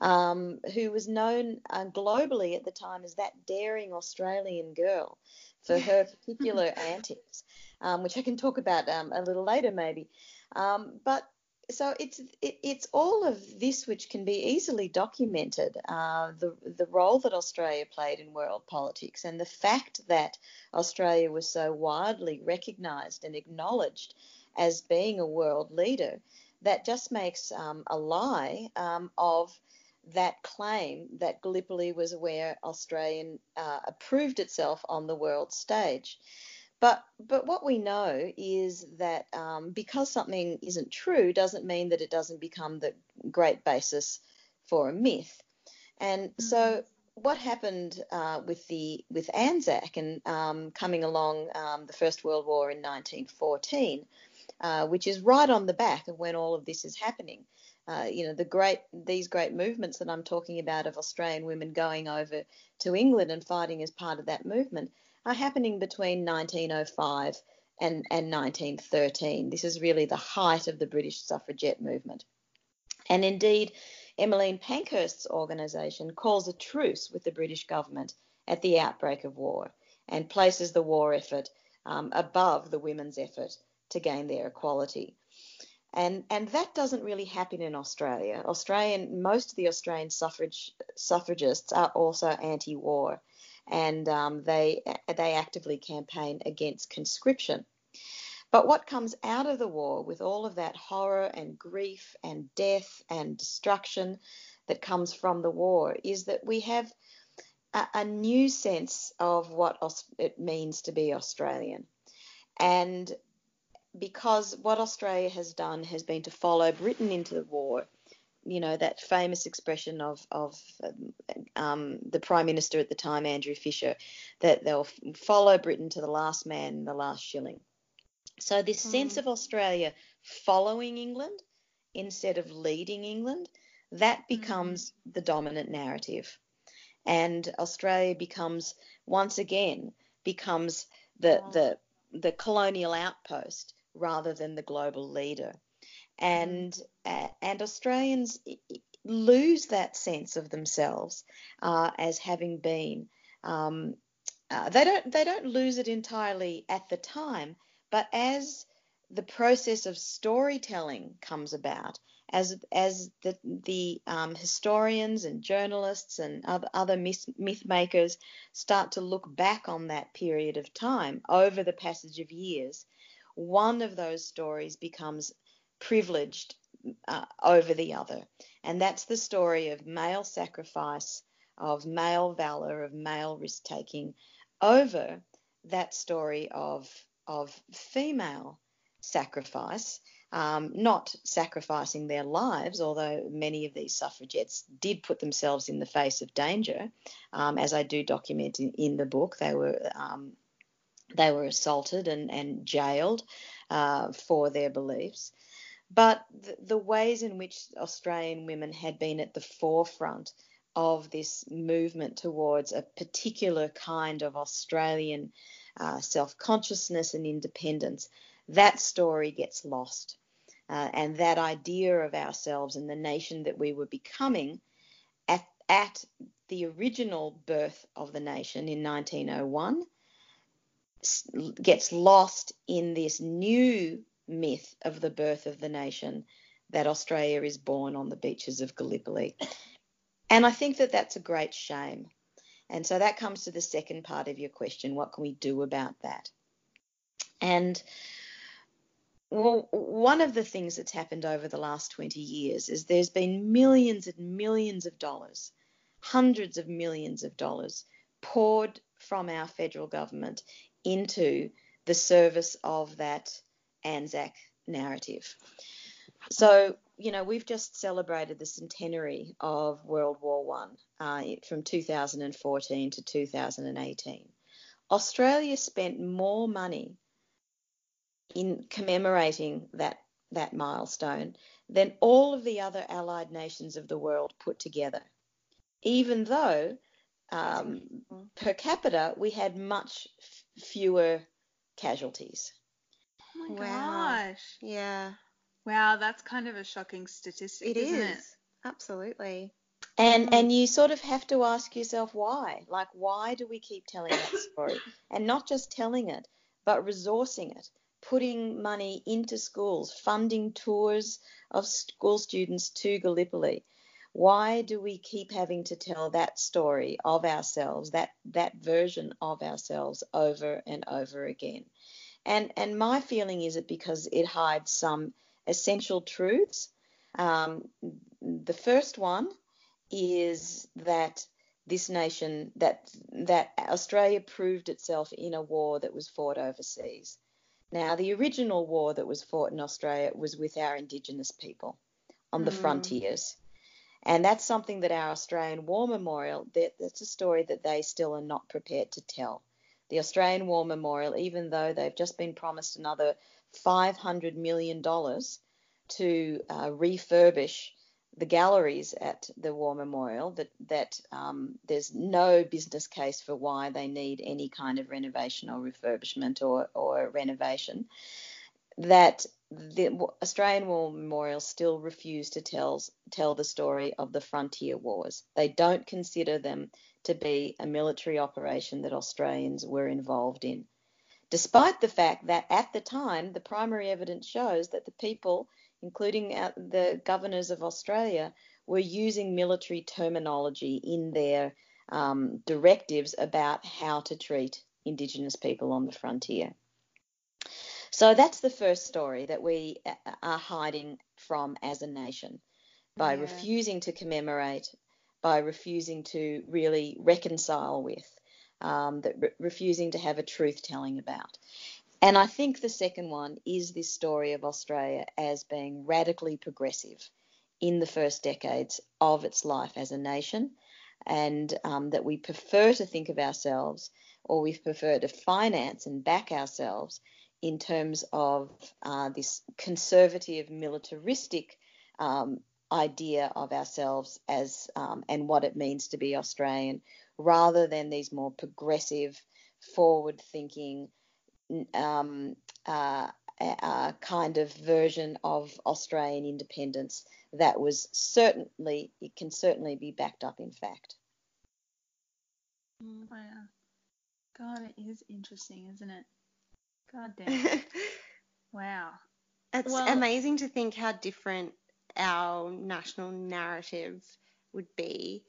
Um, who was known uh, globally at the time as that daring Australian girl for her particular antics, um, which I can talk about um, a little later maybe. Um, but so it's it, it's all of this which can be easily documented. Uh, the the role that Australia played in world politics and the fact that Australia was so widely recognised and acknowledged as being a world leader, that just makes um, a lie um, of that claim that Gallipoli was where Australian uh, approved itself on the world stage. But but what we know is that um, because something isn't true doesn't mean that it doesn't become the great basis for a myth. And mm-hmm. so what happened uh, with the with Anzac and um, coming along um, the First World War in 1914, uh, which is right on the back of when all of this is happening. Uh, you know the great these great movements that I'm talking about of Australian women going over to England and fighting as part of that movement are happening between 1905 and, and 1913. This is really the height of the British suffragette movement. And indeed, Emmeline Pankhurst's organisation calls a truce with the British government at the outbreak of war and places the war effort um, above the women's effort to gain their equality. And, and that doesn't really happen in Australia. Australian, most of the Australian suffrage, suffragists are also anti-war and um, they they actively campaign against conscription. But what comes out of the war with all of that horror and grief and death and destruction that comes from the war is that we have a, a new sense of what it means to be Australian. And because what Australia has done has been to follow Britain into the war you know that famous expression of of um, the prime minister at the time, Andrew Fisher, that they'll follow Britain to the last man, the last shilling. So this mm. sense of Australia following England instead of leading England, that mm-hmm. becomes mm. the dominant narrative, and Australia becomes once again becomes the oh. the the colonial outpost rather than the global leader and uh, and Australians lose that sense of themselves uh, as having been. Um, uh, they don't they don't lose it entirely at the time, but as the process of storytelling comes about, as as the the um, historians and journalists and other, other myth, myth makers start to look back on that period of time over the passage of years, one of those stories becomes privileged uh, over the other. And that's the story of male sacrifice, of male valor, of male risk taking over that story of, of female sacrifice. Um, not sacrificing their lives, although many of these suffragettes did put themselves in the face of danger, um, as I do document in, in the book. They were um, they were assaulted and, and jailed uh, for their beliefs but the, the ways in which Australian women had been at the forefront of this movement towards a particular kind of Australian uh, self consciousness and independence, that story gets lost. Uh, and that idea of ourselves and the nation that we were becoming at, at the original birth of the nation in 1901 gets lost in this new myth of the birth of the nation that Australia is born on the beaches of Gallipoli. And I think that that's a great shame. And so that comes to the second part of your question what can we do about that? And well, one of the things that's happened over the last 20 years is there's been millions and millions of dollars, hundreds of millions of dollars poured from our federal government into the service of that Anzac narrative. So, you know, we've just celebrated the centenary of World War One uh, from 2014 to 2018. Australia spent more money in commemorating that that milestone than all of the other allied nations of the world put together. Even though um, per capita we had much fewer casualties. Oh my wow. gosh. Yeah. Wow, that's kind of a shocking statistic, it isn't is. it? Absolutely. And and you sort of have to ask yourself why. Like why do we keep telling that story? and not just telling it, but resourcing it, putting money into schools, funding tours of school students to Gallipoli. Why do we keep having to tell that story of ourselves, that that version of ourselves over and over again? And and my feeling is it because it hides some essential truths. Um, the first one is that this nation that that Australia proved itself in a war that was fought overseas. Now, the original war that was fought in Australia was with our Indigenous people on the mm. frontiers. And that's something that our Australian War Memorial, that, that's a story that they still are not prepared to tell. The Australian War Memorial, even though they've just been promised another $500 million to uh, refurbish the galleries at the War Memorial that that um, there's no business case for why they need any kind of renovation or refurbishment or, or renovation. That the Australian War Memorial still refuse to tell tell the story of the frontier wars. They don't consider them to be a military operation that Australians were involved in, despite the fact that at the time the primary evidence shows that the people including the governors of Australia, were using military terminology in their um, directives about how to treat Indigenous people on the frontier. So that's the first story that we uh, are hiding from as a nation by yeah. refusing to commemorate, by refusing to really reconcile with, um, that re- refusing to have a truth telling about. And I think the second one is this story of Australia as being radically progressive in the first decades of its life as a nation, and um, that we prefer to think of ourselves or we prefer to finance and back ourselves in terms of uh, this conservative, militaristic um, idea of ourselves as um, and what it means to be Australian, rather than these more progressive, forward-thinking um, uh, a kind of version of Australian independence that was certainly, it can certainly be backed up in fact. Mm, wow. God, it is interesting, isn't it? God damn. wow. It's well, amazing to think how different our national narrative would be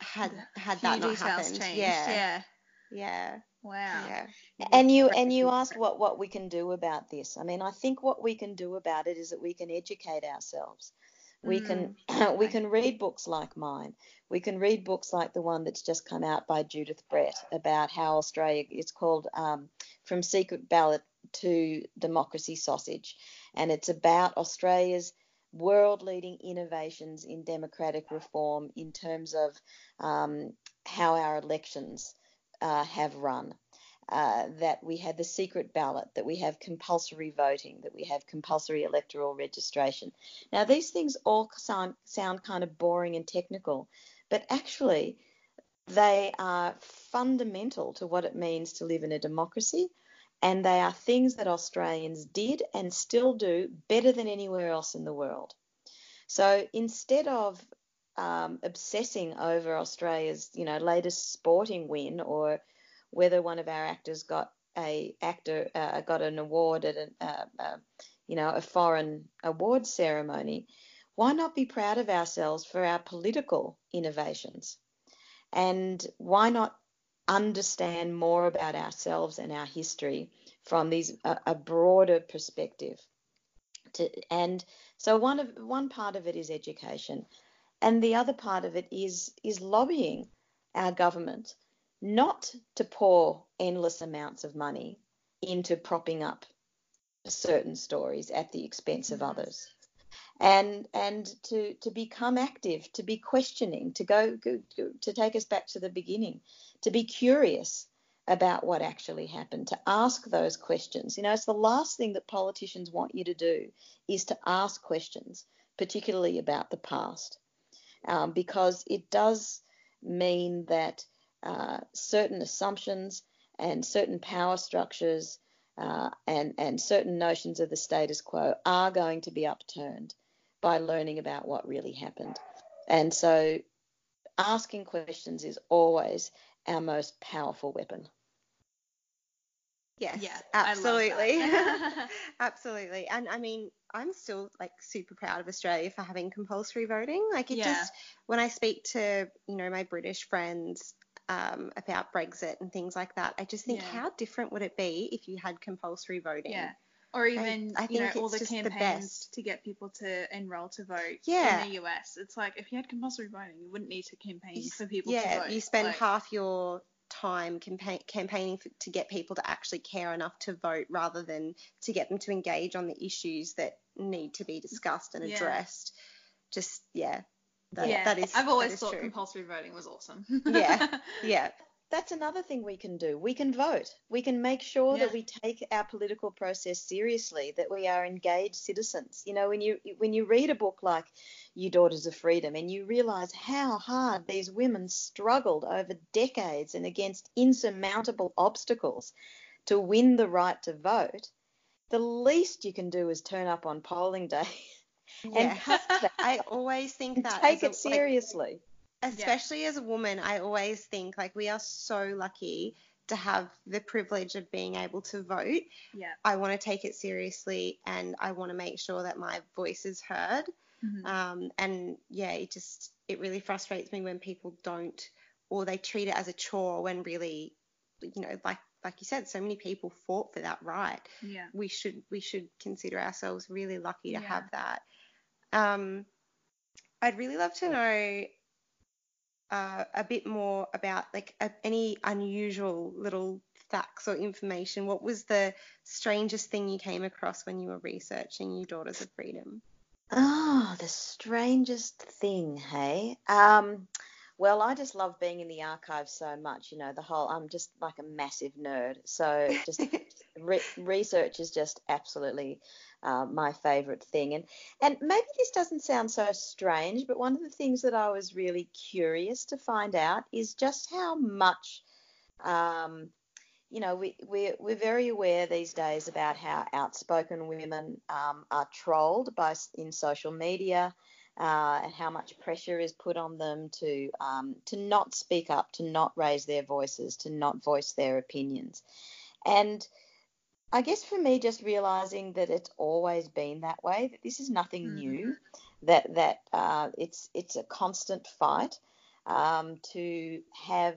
had had that not happened. Changed. Yeah. Yeah. Yeah. Wow. Yeah. And you and you asked what what we can do about this. I mean, I think what we can do about it is that we can educate ourselves. We mm. can we can read books like mine. We can read books like the one that's just come out by Judith Brett about how Australia. It's called um, From Secret Ballot to Democracy Sausage, and it's about Australia's world-leading innovations in democratic reform in terms of um, how our elections uh, have run. Uh, that we had the secret ballot, that we have compulsory voting, that we have compulsory electoral registration. Now, these things all sound, sound kind of boring and technical, but actually, they are fundamental to what it means to live in a democracy, and they are things that Australians did and still do better than anywhere else in the world. So instead of um, obsessing over Australia's, you know, latest sporting win or whether one of our actors got a actor uh, got an award at a, uh, uh, you know, a foreign award ceremony. Why not be proud of ourselves for our political innovations? And why not understand more about ourselves and our history from these a, a broader perspective? To, and so one of one part of it is education. And the other part of it is is lobbying our government not to pour endless amounts of money into propping up certain stories at the expense of others. And and to to become active to be questioning to go, to take us back to the beginning to be curious about what actually happened to ask those questions. You know it's the last thing that politicians want you to do is to ask questions particularly about the past um, because it does mean that uh, certain assumptions and certain power structures uh, and, and certain notions of the status quo are going to be upturned by learning about what really happened. And so asking questions is always our most powerful weapon. Yes, Yeah, absolutely. absolutely. And I mean, I'm still like super proud of Australia for having compulsory voting. Like it Yeah. just when I speak to, you know, my British friends um, about Brexit and things like that, I just think Yeah. how different would it be if you had compulsory voting? Yeah. Or even, I you know, think all the the campaigns best. to get people to enroll to vote Yeah. in the US. It's like if you had compulsory voting, you wouldn't need to campaign for people yeah, to vote. Yeah, you spend Like, half your time campaign, campaigning for, to get people to actually care enough to vote rather than to get them to engage on the issues that need to be discussed and Yeah. addressed. Just yeah, that, yeah, that is I've always is thought true. compulsory voting was awesome. Yeah. yeah, That's another thing we can do. We can vote. We can make sure Yeah. that we take our political process seriously, that we are engaged citizens. You know, when you when you read a book like You Daughters of Freedom and you realize how hard these women struggled over decades and against insurmountable obstacles to win the right to vote, the least you can do is turn up on polling day yeah. have I always think that take as a- it seriously. Like, especially as a woman, I always think like we are so lucky to have the privilege of being able to vote. yeah. I want to take it seriously and I want to make sure that my voice is heard. Mhm. Um, and yeah, it just it really frustrates me when people don't or they treat it as a chore when really, you know, like like you said, so many people fought for that right. Yeah. We should we should consider ourselves really lucky to Yeah. have that. Um, I'd really love to know uh, a bit more about like uh, any unusual little facts or information. What was the strangest thing you came across when you were researching You Daughters of Freedom? Oh, the strangest thing, hey? Um, well, I just love being in the archive so much. You know, the whole, I'm just like a massive nerd. So just re- research is just absolutely uh, my favorite thing. And, and maybe this doesn't sound so strange, but one of the things that I was really curious to find out is just how much um, you know, we, we're, we're very aware these days about how outspoken women um, are trolled by, in social media uh, and how much pressure is put on them to, um, to not speak up, to not raise their voices, to not voice their opinions. And I guess for me, just realizing that it's always been that way, that this is nothing Mhm. new, that, that uh, it's, it's a constant fight um, to have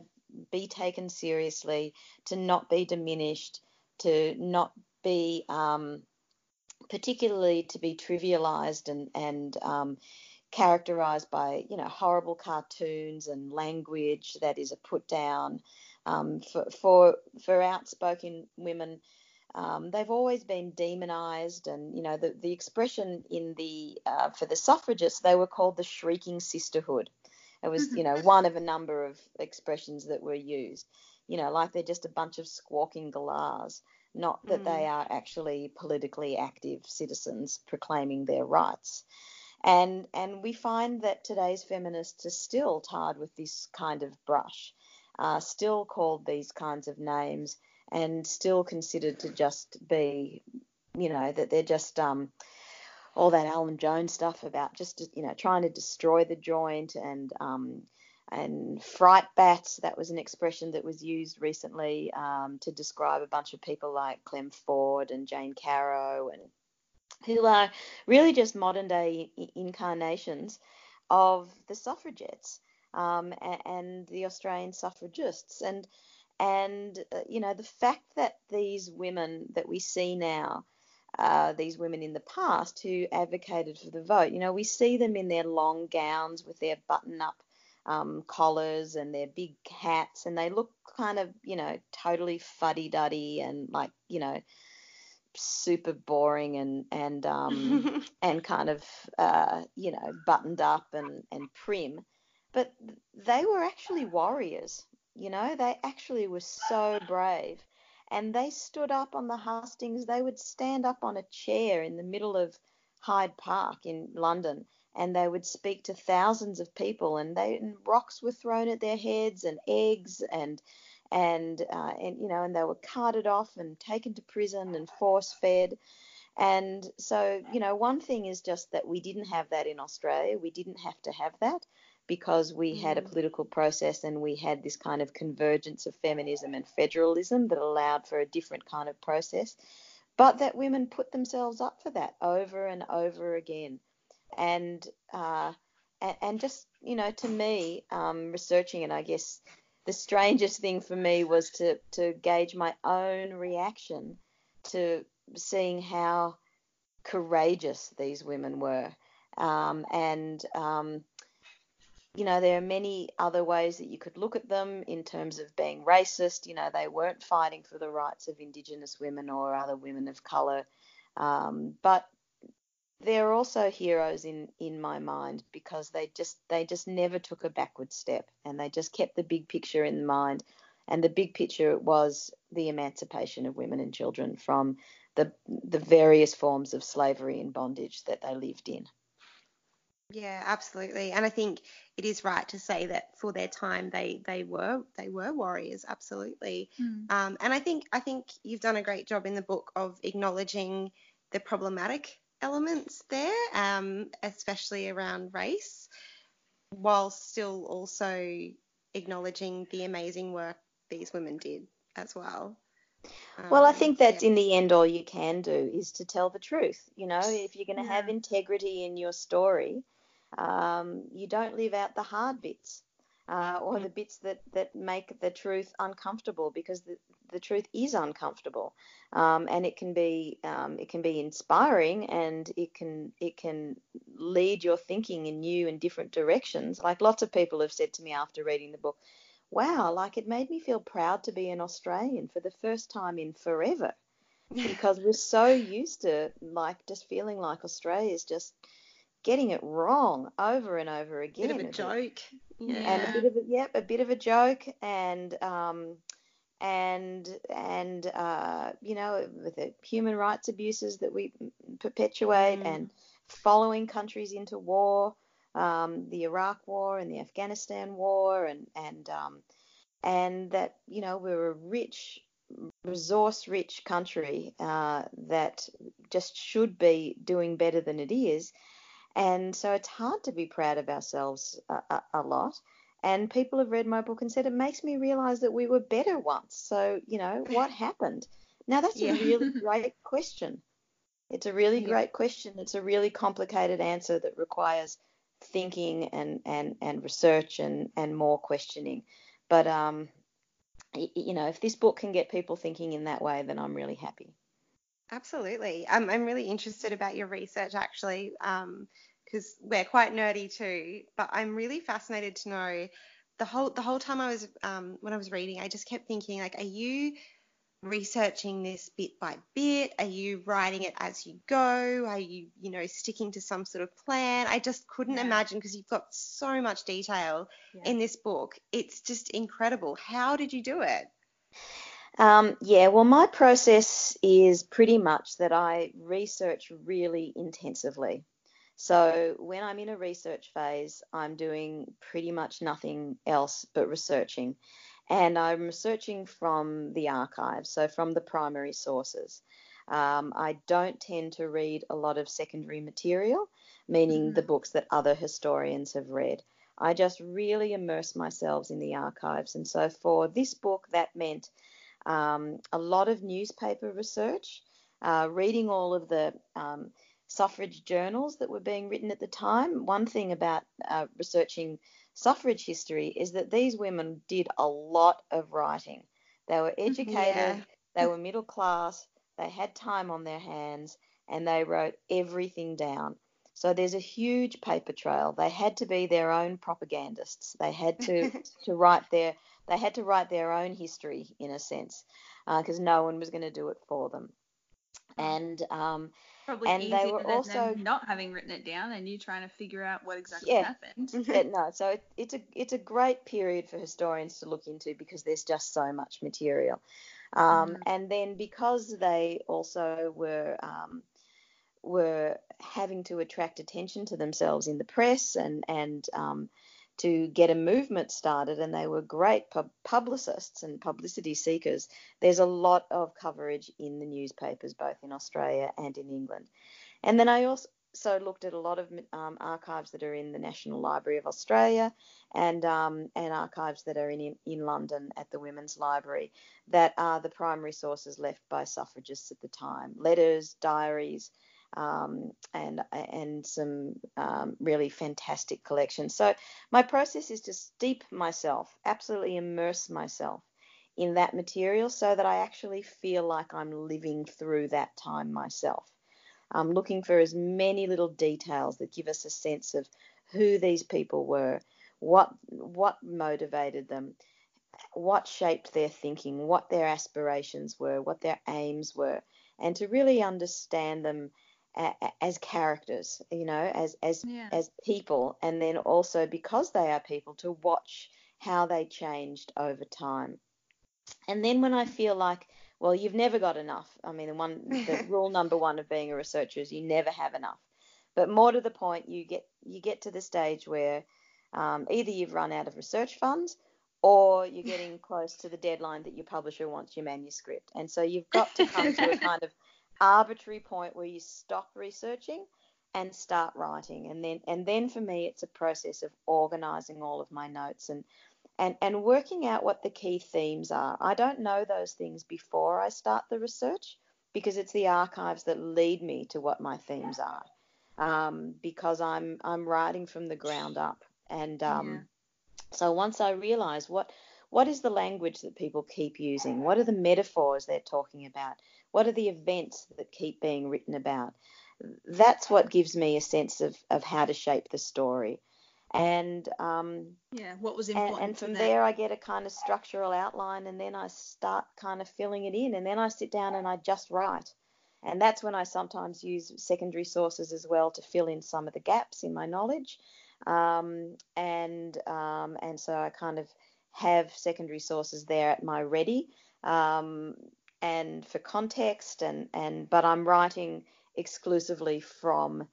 be taken seriously, to not be diminished, to not be um, particularly to be trivialized and and um, characterized by you know horrible cartoons and language that is a put down um, for for for outspoken women. Um, they've always been demonized, and you know the the expression in the uh, for the suffragists they were called the shrieking sisterhood. It was you know one of a number of expressions that were used. You know, like they're just a bunch of squawking galahs, not that they are actually politically active citizens proclaiming their rights. And and we find that today's feminists are still tarred with this kind of brush, uh, still called these kinds of names, and still considered to just be, you know, that they're just um, all that Alan Jones stuff about just you know trying to destroy the joint and um, and fright bats. That was an expression that was used recently um, to describe a bunch of people like Clem Ford and Jane Caro and who are really just modern day incarnations of the suffragettes um, and, and the Australian suffragists and and uh, you know the fact that these women that we see now uh, these women in the past who advocated for the vote. You know, we see them in their long gowns with their button up um, collars and their big hats, and they look kind of, you know, totally fuddy duddy and like, you know, super boring and and um, and kind of, uh, you know, buttoned up and and prim. But they were actually warriors. You know, they actually were so brave and they stood up on the hustings. They would stand up on a chair in the middle of Hyde Park in London, and they would speak to thousands of people, and they and rocks were thrown at their heads, and eggs, and and uh, and you know, and they were carted off and taken to prison and force fed. And so, you know, one thing is just that we didn't have that in Australia. We didn't have to have that. Because we had a Mm. political process and we had this kind of convergence of feminism and federalism that allowed for a different kind of process, but that women put themselves up for that over and over again. And, uh, and, and just, you know, to me, um, researching it, I guess the strangest thing for me was to, to gauge my own reaction to seeing how courageous these women were. Um, and, um, you know, there are many other ways that you could look at them in terms of being racist. You know, they weren't fighting for the rights of Indigenous women or other women of colour. Um, but they're also heroes in, in my mind because they just they just never took a backward step and they just kept the big picture in mind. And the big picture was the emancipation of women and children from the the various forms of slavery and bondage that they lived in. Yeah, absolutely. And I think it is right to say that for their time they they were they were warriors, absolutely. Mm. Um, and I think I think you've done a great job in the book of acknowledging the problematic elements there, um, especially around race, while still also acknowledging the amazing work these women did as well. Well, I Um, think that's yeah. in the end all you can do is to tell the truth. You know, if you're going to have integrity in your story, um, you don't leave out the hard bits uh, or the bits that, that make the truth uncomfortable because the, the truth is uncomfortable, um, and it can be um, it can be inspiring and it can it can lead your thinking in new and different directions. Like lots of people have said to me after reading the book, wow, like it made me feel proud to be an Australian for the first time in forever because we're so used to like just feeling like Australia is just getting it wrong over and over again. bit of a joke. Yeah. and a bit of a yep, a bit of a joke, and um, and and uh, you know, with the human rights abuses that we perpetuate, Mm. and following countries into war, um, the Iraq War and the Afghanistan War, and and um, and that you know we're a rich, resource-rich country uh, that just should be doing better than it is. And so it's hard to be proud of ourselves a, a, a lot. And people have read my book and said it makes me realize that we were better once. So, you know, what happened? Now, that's Yeah. a really great question. It's a really Yeah. great question. It's a really complicated answer that requires thinking and, and, and research and, and more questioning. But, um, you know, if this book can get people thinking in that way, then I'm really happy. Absolutely. I'm, I'm really interested about your research actually, because we're quite nerdy too. But I'm really fascinated to know the whole the whole time I was um, when I was reading, I just kept thinking like, are you researching this bit by bit? Are you writing it as you go? Are you you know sticking to some sort of plan? I just couldn't Yeah. imagine because you've got so much detail Yeah. in this book. It's just incredible. How did you do it? Um, yeah, well, my process is pretty much that I research really intensively. So when I'm in a research phase, I'm doing pretty much nothing else but researching. And I'm researching from the archives, so from the primary sources. Um, I don't tend to read a lot of secondary material, meaning the books that other historians have read. I just really immerse myself in the archives. And so for this book, that meant um, a lot of newspaper research, uh, reading all of the um, suffrage journals that were being written at the time. One thing about uh, researching suffrage history is that these women did a lot of writing. They were educated, Yeah. they were middle class, they had time on their hands, and they wrote everything down. So there's a huge paper trail. They had to be their own propagandists. They had to to write their they had to write their own history in a sense because no one was going to do it for them. And um, Probably and they were also- not having written it down and you trying to figure out what exactly Yeah. happened. but no, so it, it's a it's a great period for historians to look into because there's just so much material. Um, Mhm. And then because they also were um, were having to attract attention to themselves in the press and and um, to get a movement started, and they were great pub- publicists and publicity seekers. There's a lot of coverage in the newspapers, both in Australia and in England. And then I also so looked at a lot of um, archives that are in the National Library of Australia and um, and archives that are in, in London at the Women's Library that are the primary sources left by suffragists at the time letters, diaries, um, and and some um, really fantastic collections. So my process is to steep myself, absolutely immerse myself in that material, so that I actually feel like I'm living through that time myself um, looking for as many little details that give us a sense of who these people were, what what motivated them, what shaped their thinking, what their aspirations were, what their aims were, and to really understand them as characters, you know, as as yeah. as people, and then also because they are people to watch how they changed over time. And then when I feel like well, you've never got enough. I mean, the one, the rule number one of being a researcher is you never have enough. But more to the point, you get you get to the stage where um, either you've run out of research funds or you're getting close to the deadline that your publisher wants your manuscript. And so you've got to come to a kind of arbitrary point where you stop researching and start writing. And then and then for me it's a process of organizing all of my notes and and, and working out what the key themes are. I don't know those things before I start the research because it's the archives that lead me to what my themes are. Um, because I'm I'm writing from the ground up, and um, yeah. so once I realise what what is the language that people keep using, what are the metaphors they're talking about, what are the events that keep being written about, that's what gives me a sense of of how to shape the story and um, yeah, what was important. And, and from there, I get a kind of structural outline, and then I start kind of filling it in, and then I sit down and I just write. And that's when I sometimes use secondary sources as well to fill in some of the gaps in my knowledge. Um, and um, and so I kind of have secondary sources there at my ready, um, and for context, and and but I'm writing exclusively from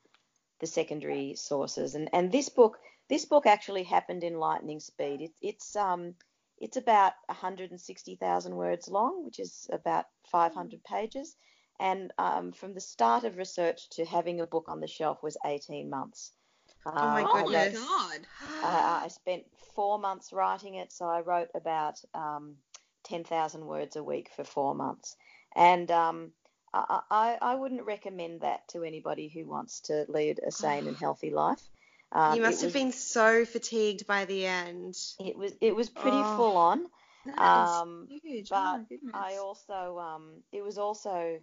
the secondary sources. And and this book this book actually happened in lightning speed. It, it's um, it's about 160,000 words long, which is about 500 pages. And um, from the start of research to having a book on the shelf was 18 months. oh my uh, goodness! God. I, I, spent four months writing it, so I wrote about um, 10,000 words a week for four months. And um, I, I, I wouldn't recommend that to anybody who wants to lead a sane and healthy life. Um, you must have was, been so fatigued by the end. It was it was pretty oh, full on. Um, huge. But oh I also um, it was also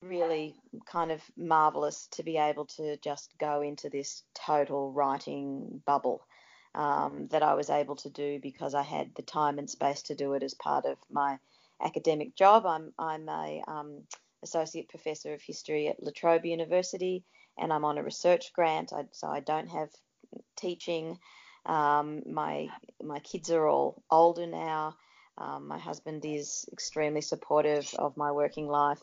really kind of marvelous to be able to just go into this total writing bubble um, that I was able to do because I had the time and space to do it as part of my academic job. I'm I'm a um, associate professor of history at La Trobe University and I'm on a research grant, I, so I don't have teaching. Um, my my kids are all older now. Um, my husband is extremely supportive of my working life,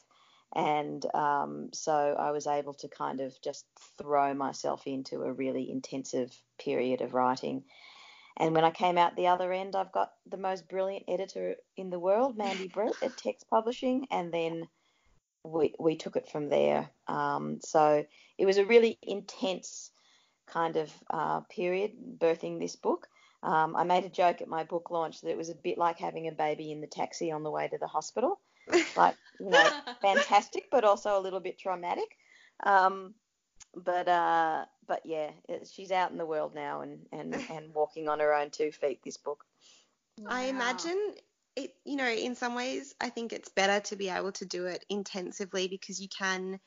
and um, so I was able to kind of just throw myself into a really intensive period of writing. And when I came out the other end, I've got the most brilliant editor in the world, Mandy Brett at Text Publishing, and then we we took it from there. Um, so it was a really intense kind of uh, period birthing this book. Um, I made a joke at my book launch that it was a bit like having a baby in the taxi on the way to the hospital. Like, you know, fantastic, but also a little bit traumatic. Um, but uh, but yeah, it, she's out in the world now and, and, and walking on her own two feet. This book. Wow. I imagine it you know in some ways i think it's better to be able to do it intensively because you can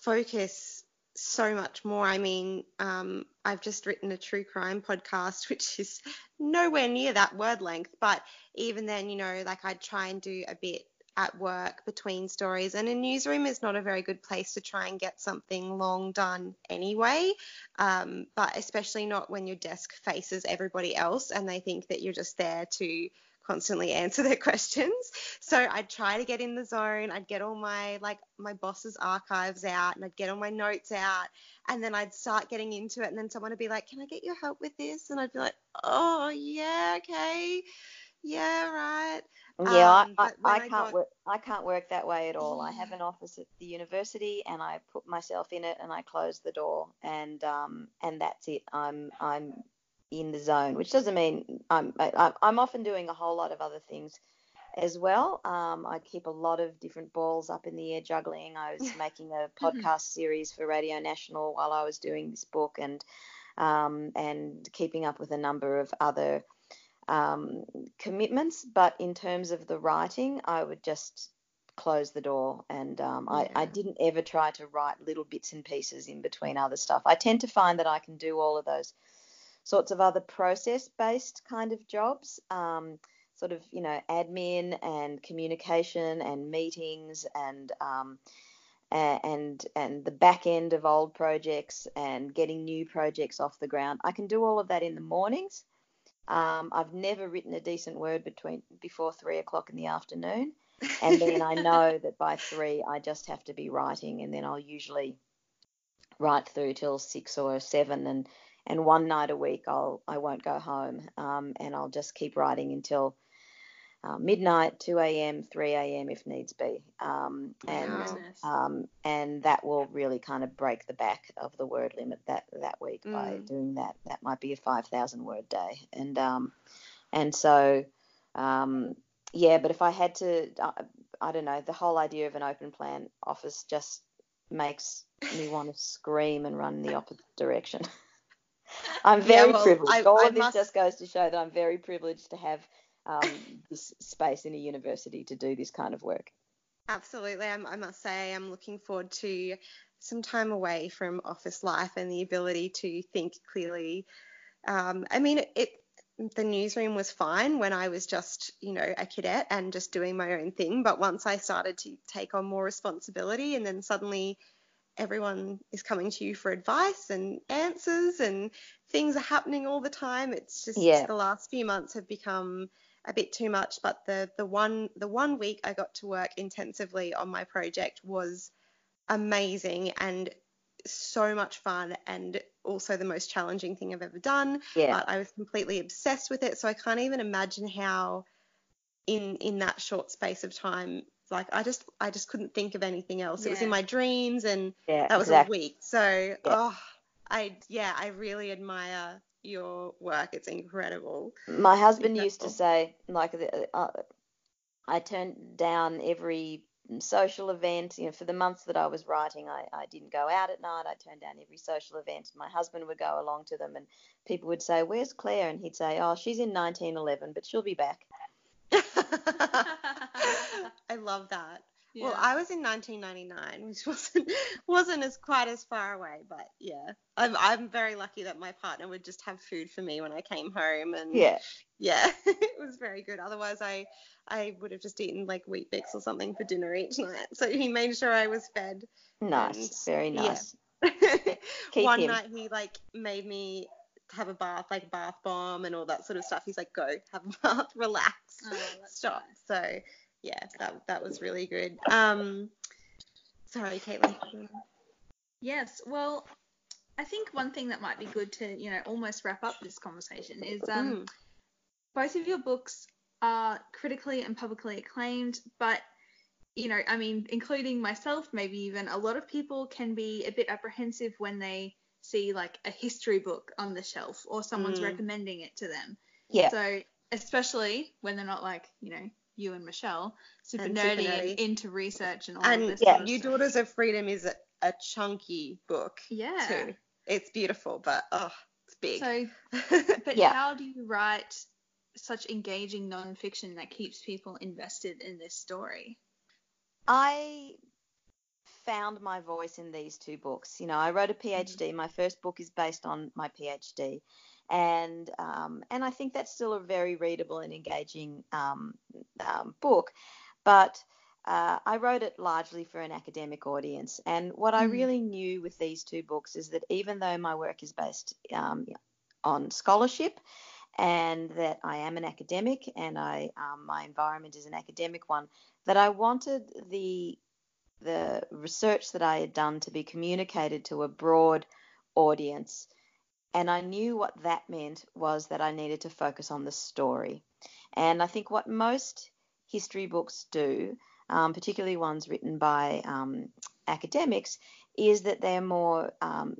focus so much more i mean um, i've just written a true crime podcast which is nowhere near that word length but even then you know like i'd try and do a bit at work between stories and a newsroom is not a very good place to try and get something long done anyway um, but especially not when your desk faces everybody else and they think that you're just there to constantly answer their questions. So I'd try to get in the zone. I'd get all my like my boss's archives out and I'd get all my notes out and then I'd start getting into it and then someone would be like, "Can I get your help with this?" And I'd be like, "Oh, yeah, okay." Yeah, right. Yeah, Um, I, I, I can't got- work. I can't work that way at all. I have an office at the university, and I put myself in it, and I close the door, and um, and that's it. I'm I'm in the zone, which doesn't mean I'm I, I'm often doing a whole lot of other things as well. Um, I keep a lot of different balls up in the air juggling. I was making a podcast series for Radio National while I was doing this book, and um, and keeping up with a number of other um, commitments. But in terms of the writing, I would just close the door and um, I, I didn't ever try to write little bits and pieces in between other stuff. I tend to find that I can do all of those sorts of other process based kind of jobs, um, sort of, you know, admin and communication and meetings and um, and and the back end of old projects and getting new projects off the ground. I can do all of that in the mornings. Um, I've never written a decent word between before three o'clock in the afternoon, and then I know that by three I just have to be writing, and then I'll usually write through till six or seven, and and one night a week I'll I won't go home, um, and I'll just keep writing until uh, midnight, 2 a.m., 3 a.m. if needs be, um, and um, and that will really kind of break the back of the word limit that that week by Mm. doing that. That might be a 5,000 word day, and um, and so um, yeah. But if I had to, I, I don't know, the whole idea of an open plan office just makes me want to scream and run in the opposite direction. I'm Yeah, very well, privileged. I- All I of this just goes to show that I'm very privileged to have um, this space in a university to do this kind of work. Absolutely. I'm, I must say, I'm looking forward to some time away from office life and the ability to think clearly. Um, I mean, it, the newsroom was fine when I was just, you know, a cadet and just doing my own thing. But once I started to take on more responsibility, and then suddenly everyone is coming to you for advice and answers, and things are happening all the time. It's just Yeah. the last few months have become a bit too much. But the the one the one week I got to work intensively on my project was amazing and so much fun and also the most challenging thing I've ever done. Yeah. But I was completely obsessed with it, so I can't even imagine how in in that short space of time like I just I just couldn't think of anything else. It was in my dreams and Yeah, that was exactly. a week. So oh I yeah, I really admire your work. It's incredible. My husband used to say, like, uh, I turned down every social event. You know, for the months that I was writing, I, I didn't go out at night. I turned down every social event. My husband would go along to them, and people would say, "Where's Clare?" And he'd say, "Oh, she's in 1911, but she'll be back." I love that. Well, I was in 1999, which wasn't wasn't as quite as far away, but yeah, I'm I'm very lucky that my partner would just have food for me when I came home, and Yeah, yeah, it was very good. Otherwise, I I would have just eaten like Weet-Bix or something for dinner each night. So he made sure I was fed. nice, very yeah. nice. Keep One him. night he like made me have a bath, like bath bomb and all that sort of stuff. He's like, go have a bath, relax, Oh, stop. nice. So yeah, that that was really good. Um, sorry, Caitlin. Yes. Well, I think one thing that might be good to, you know, almost wrap up this conversation is um, Mm. both of your books are critically and publicly acclaimed, but you know, I mean, including myself, maybe even a lot of people can be a bit apprehensive when they see like a history book on the shelf or someone's Mm. recommending it to them. Yeah, So, especially when they're not like, you know, you and Michelle, super And nerdy nerdy. and into research and all And of this. yeah, You Daughters of Freedom is a, a chunky book Yeah. too. It's beautiful, but oh, it's big. So, but Yeah. how do you write such engaging nonfiction that keeps people invested in this story? I found my voice in these two books. You know, I wrote a mm-hmm. PhD. My first book is based on my PhD, and um, and I think that's still a very readable and engaging um, um, book. But uh, I wrote it largely for an academic audience, and what I Mm. really knew with these two books is that even though my work is based um, on scholarship, and that I am an academic, and I um, my environment is an academic one, that I wanted the the research that I had done to be communicated to a broad audience. And I knew what that meant was that I needed to focus on the story. And I think what most history books do, um, particularly ones written by um, academics, is that they're more um,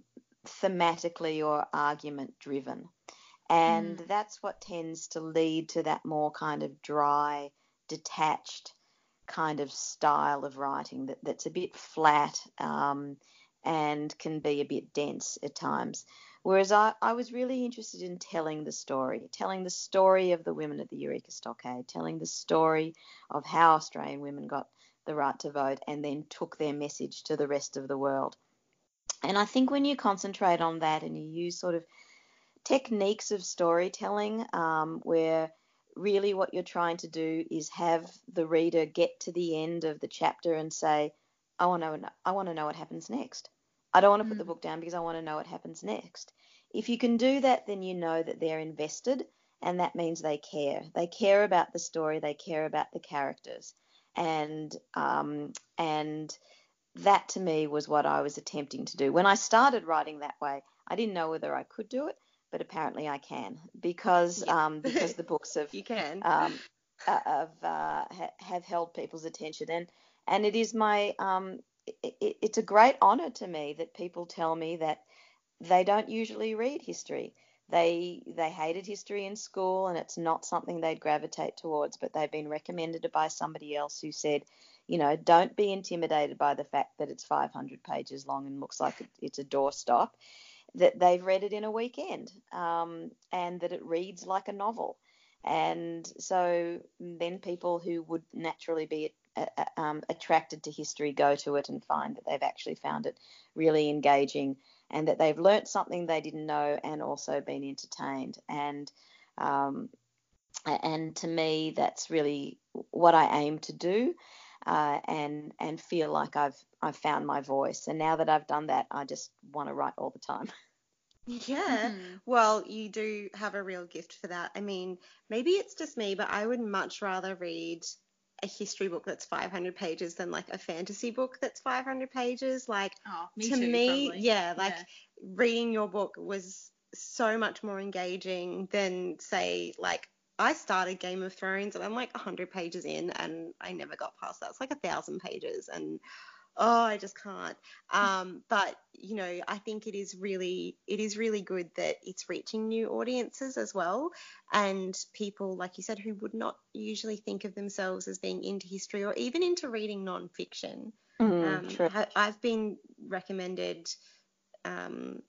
thematically or argument driven. And mm. that's what tends to lead to that more kind of dry, detached kind of style of writing that, that's a bit flat um, and can be a bit dense at times. Whereas I, I was really interested in telling the story, telling the story of the women at the Eureka Stockade, telling the story of how Australian women got the right to vote and then took their message to the rest of the world. And I think when you concentrate on that and you use sort of techniques of storytelling um, where really what you're trying to do is have the reader get to the end of the chapter and say, I want to I want to know what happens next. I don't want to put the mm. book down because I want to know what happens next. If you can do that, then you know that they're invested, and that means they care. They care about the story. They care about the characters, and um, and that to me was what I was attempting to do. When I started writing that way, I didn't know whether I could do it, but apparently I can because yeah. um, because the books have you can um, have uh, have held people's attention and and it is my um, it, it's a great honor to me that people tell me that they don't usually read history. They they hated history in school and it's not something they'd gravitate towards, but they've been recommended by somebody else who said, you know, don't be intimidated by the fact that it's 500 pages long and looks like it's a doorstop. That they've read it in a weekend, um, and that it reads like a novel. And so then people who would naturally be um, attracted to history go to it and find that they've actually found it really engaging and that they've learnt something they didn't know and also been entertained. And um, and to me, that's really what I aim to do, uh, and and feel like I've I've found my voice. And now that I've done that, I just want to write all the time. Yeah. Mm-hmm. Well, you do have a real gift for that. I mean, maybe it's just me, but I would much rather read a history book that's 500 pages than like a fantasy book that's 500 pages. Like oh, me to too, me, probably. yeah, like yeah. reading your book was so much more engaging than say like I started Game of Thrones and I'm like 100 pages in and I never got past that. It's like a thousand pages and oh, I just can't. Um, but you know, I think it is really it is really good that it's reaching new audiences as well, and people like you said who would not usually think of themselves as being into history or even into reading nonfiction. Mm, um, I, have been recommended. Um,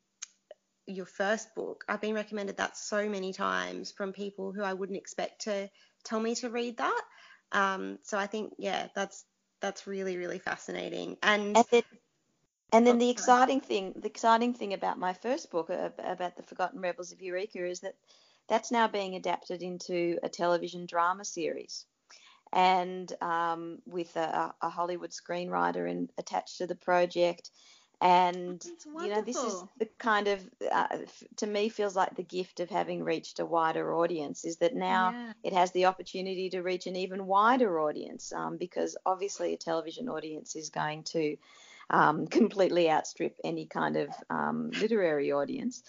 your first book, I've been recommended that so many times from people who I wouldn't expect to tell me to read that. Um, so I think, yeah, that's that's really really fascinating. And and then, and then oh, the exciting thing, the exciting thing about my first book about the Forgotten Rebels of Eureka is that that's now being adapted into a television drama series, and um, with a, a, Hollywood screenwriter in, attached to the project and you know this is the kind of uh, to me feels like the gift of having reached a wider audience is that now yeah. it has the opportunity to reach an even wider audience um, because obviously a television audience is going to um, completely outstrip any kind of um, literary audience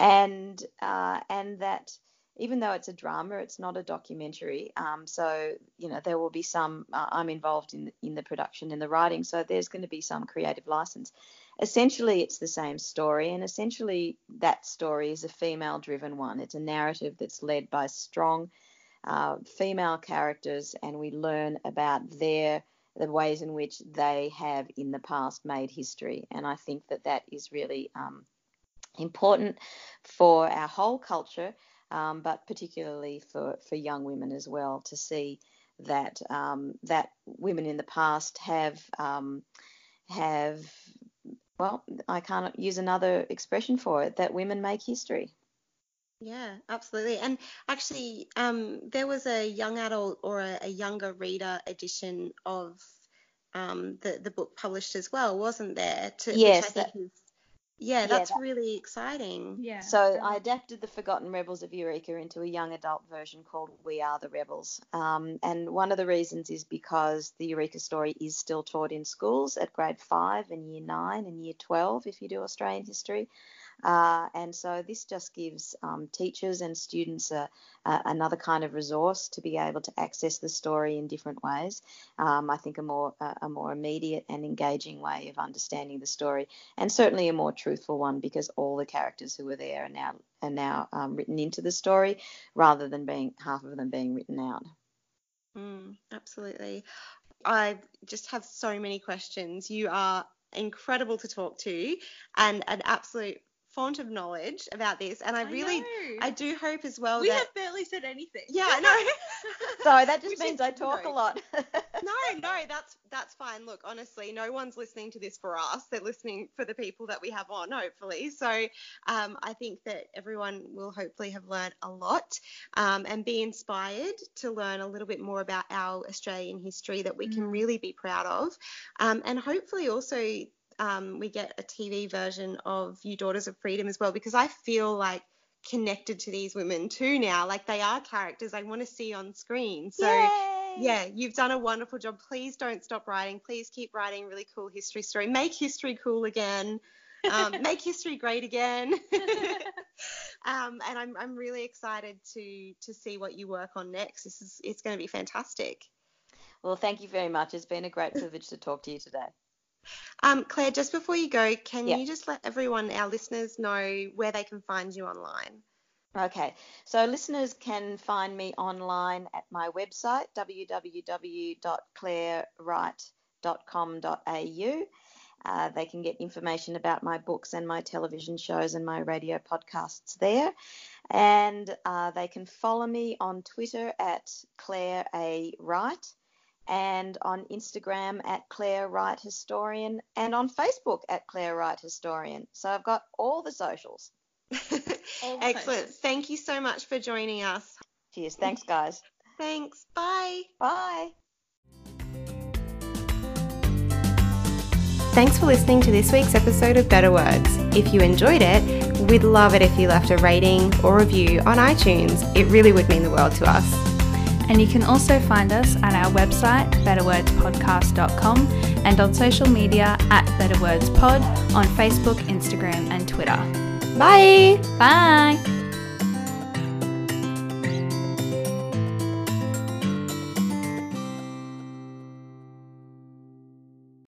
and uh, and that even though it's a drama, it's not a documentary. Um, so you know there will be some. Uh, I'm involved in in the production and the writing, so there's going to be some creative license essentially it's the same story and essentially that story is a female driven one. It's a narrative that's led by strong uh, female characters and we learn about their the ways in which they have in the past made history. And i think that that is really um, important for our whole culture um, but particularly for, for young women as well to see that um, that women in the past have um, have well, I can't use another expression for it, that women make history. Yeah, absolutely. And actually, um, there was a young adult or a, a younger reader edition of um, the the book published as well, wasn't there? To, yes, that, is, yeah, that's yeah, that, really exciting. Yeah. So I adapted the Forgotten Rebels of Eureka into a young adult version called We Are the Rebels. Um, and one of the reasons is because the Eureka story is still taught in schools at grade five and year nine and year 12 if you do Australian history. Uh, and so this just gives um, teachers and students a, a, another kind of resource to be able to access the story in different ways. Um, I think a more a more immediate and engaging way of understanding the story, and certainly a more truthful one because all the characters who were there are now are now um, written into the story rather than being half of them being written out. Mm, absolutely. I just have so many questions. You are incredible to talk to and an absolute font of knowledge about this, and I, I really, know. I do hope as well we that. have barely said anything. yeah, I know. Sorry, that just means I talk a lot. no, no, that's that's fine. Look, honestly, no one's listening to this for us. They're listening for the people that we have on, hopefully. So um, I think that everyone will hopefully have learned a lot um, and be inspired to learn a little bit more about our Australian history that we can Mm. really be proud of, um, and hopefully also. Um, we get a TV version of You Daughters of Freedom as well because I feel like connected to these women too now. Like they are characters I want to see on screen. So Yay! yeah, you've done a wonderful job. Please don't stop writing. Please keep writing really cool history story. Make history cool again. Um, make history great again. um, and I'm, I'm really excited to to see what you work on next. This is it's going to be fantastic. Well, thank you very much. It's been a great privilege to talk to you today. Um, Clare, just before you go, can you just let everyone, our listeners, know where they can find you online? Okay, so listeners can find me online at my website, www.clarewright.com.au. Uh, they can get information about my books and my television shows and my radio podcasts there. And uh, they can follow me on Twitter at Clare A. Wright and on Instagram at Clare Wright Historian and on Facebook at Clare Wright Historian. So I've got all the socials. All Excellent. places. Thank you so much for joining us. Cheers. Thanks, guys. Thanks. Bye. Bye. Thanks for listening to this week's episode of Better Words. If you enjoyed it, we'd love it if you left a rating or review on iTunes. It really would mean the world to us. And you can also find us at our website, betterwordspodcast.com, and on social media at betterwordspod on Facebook, Instagram, and Twitter. Bye. Bye!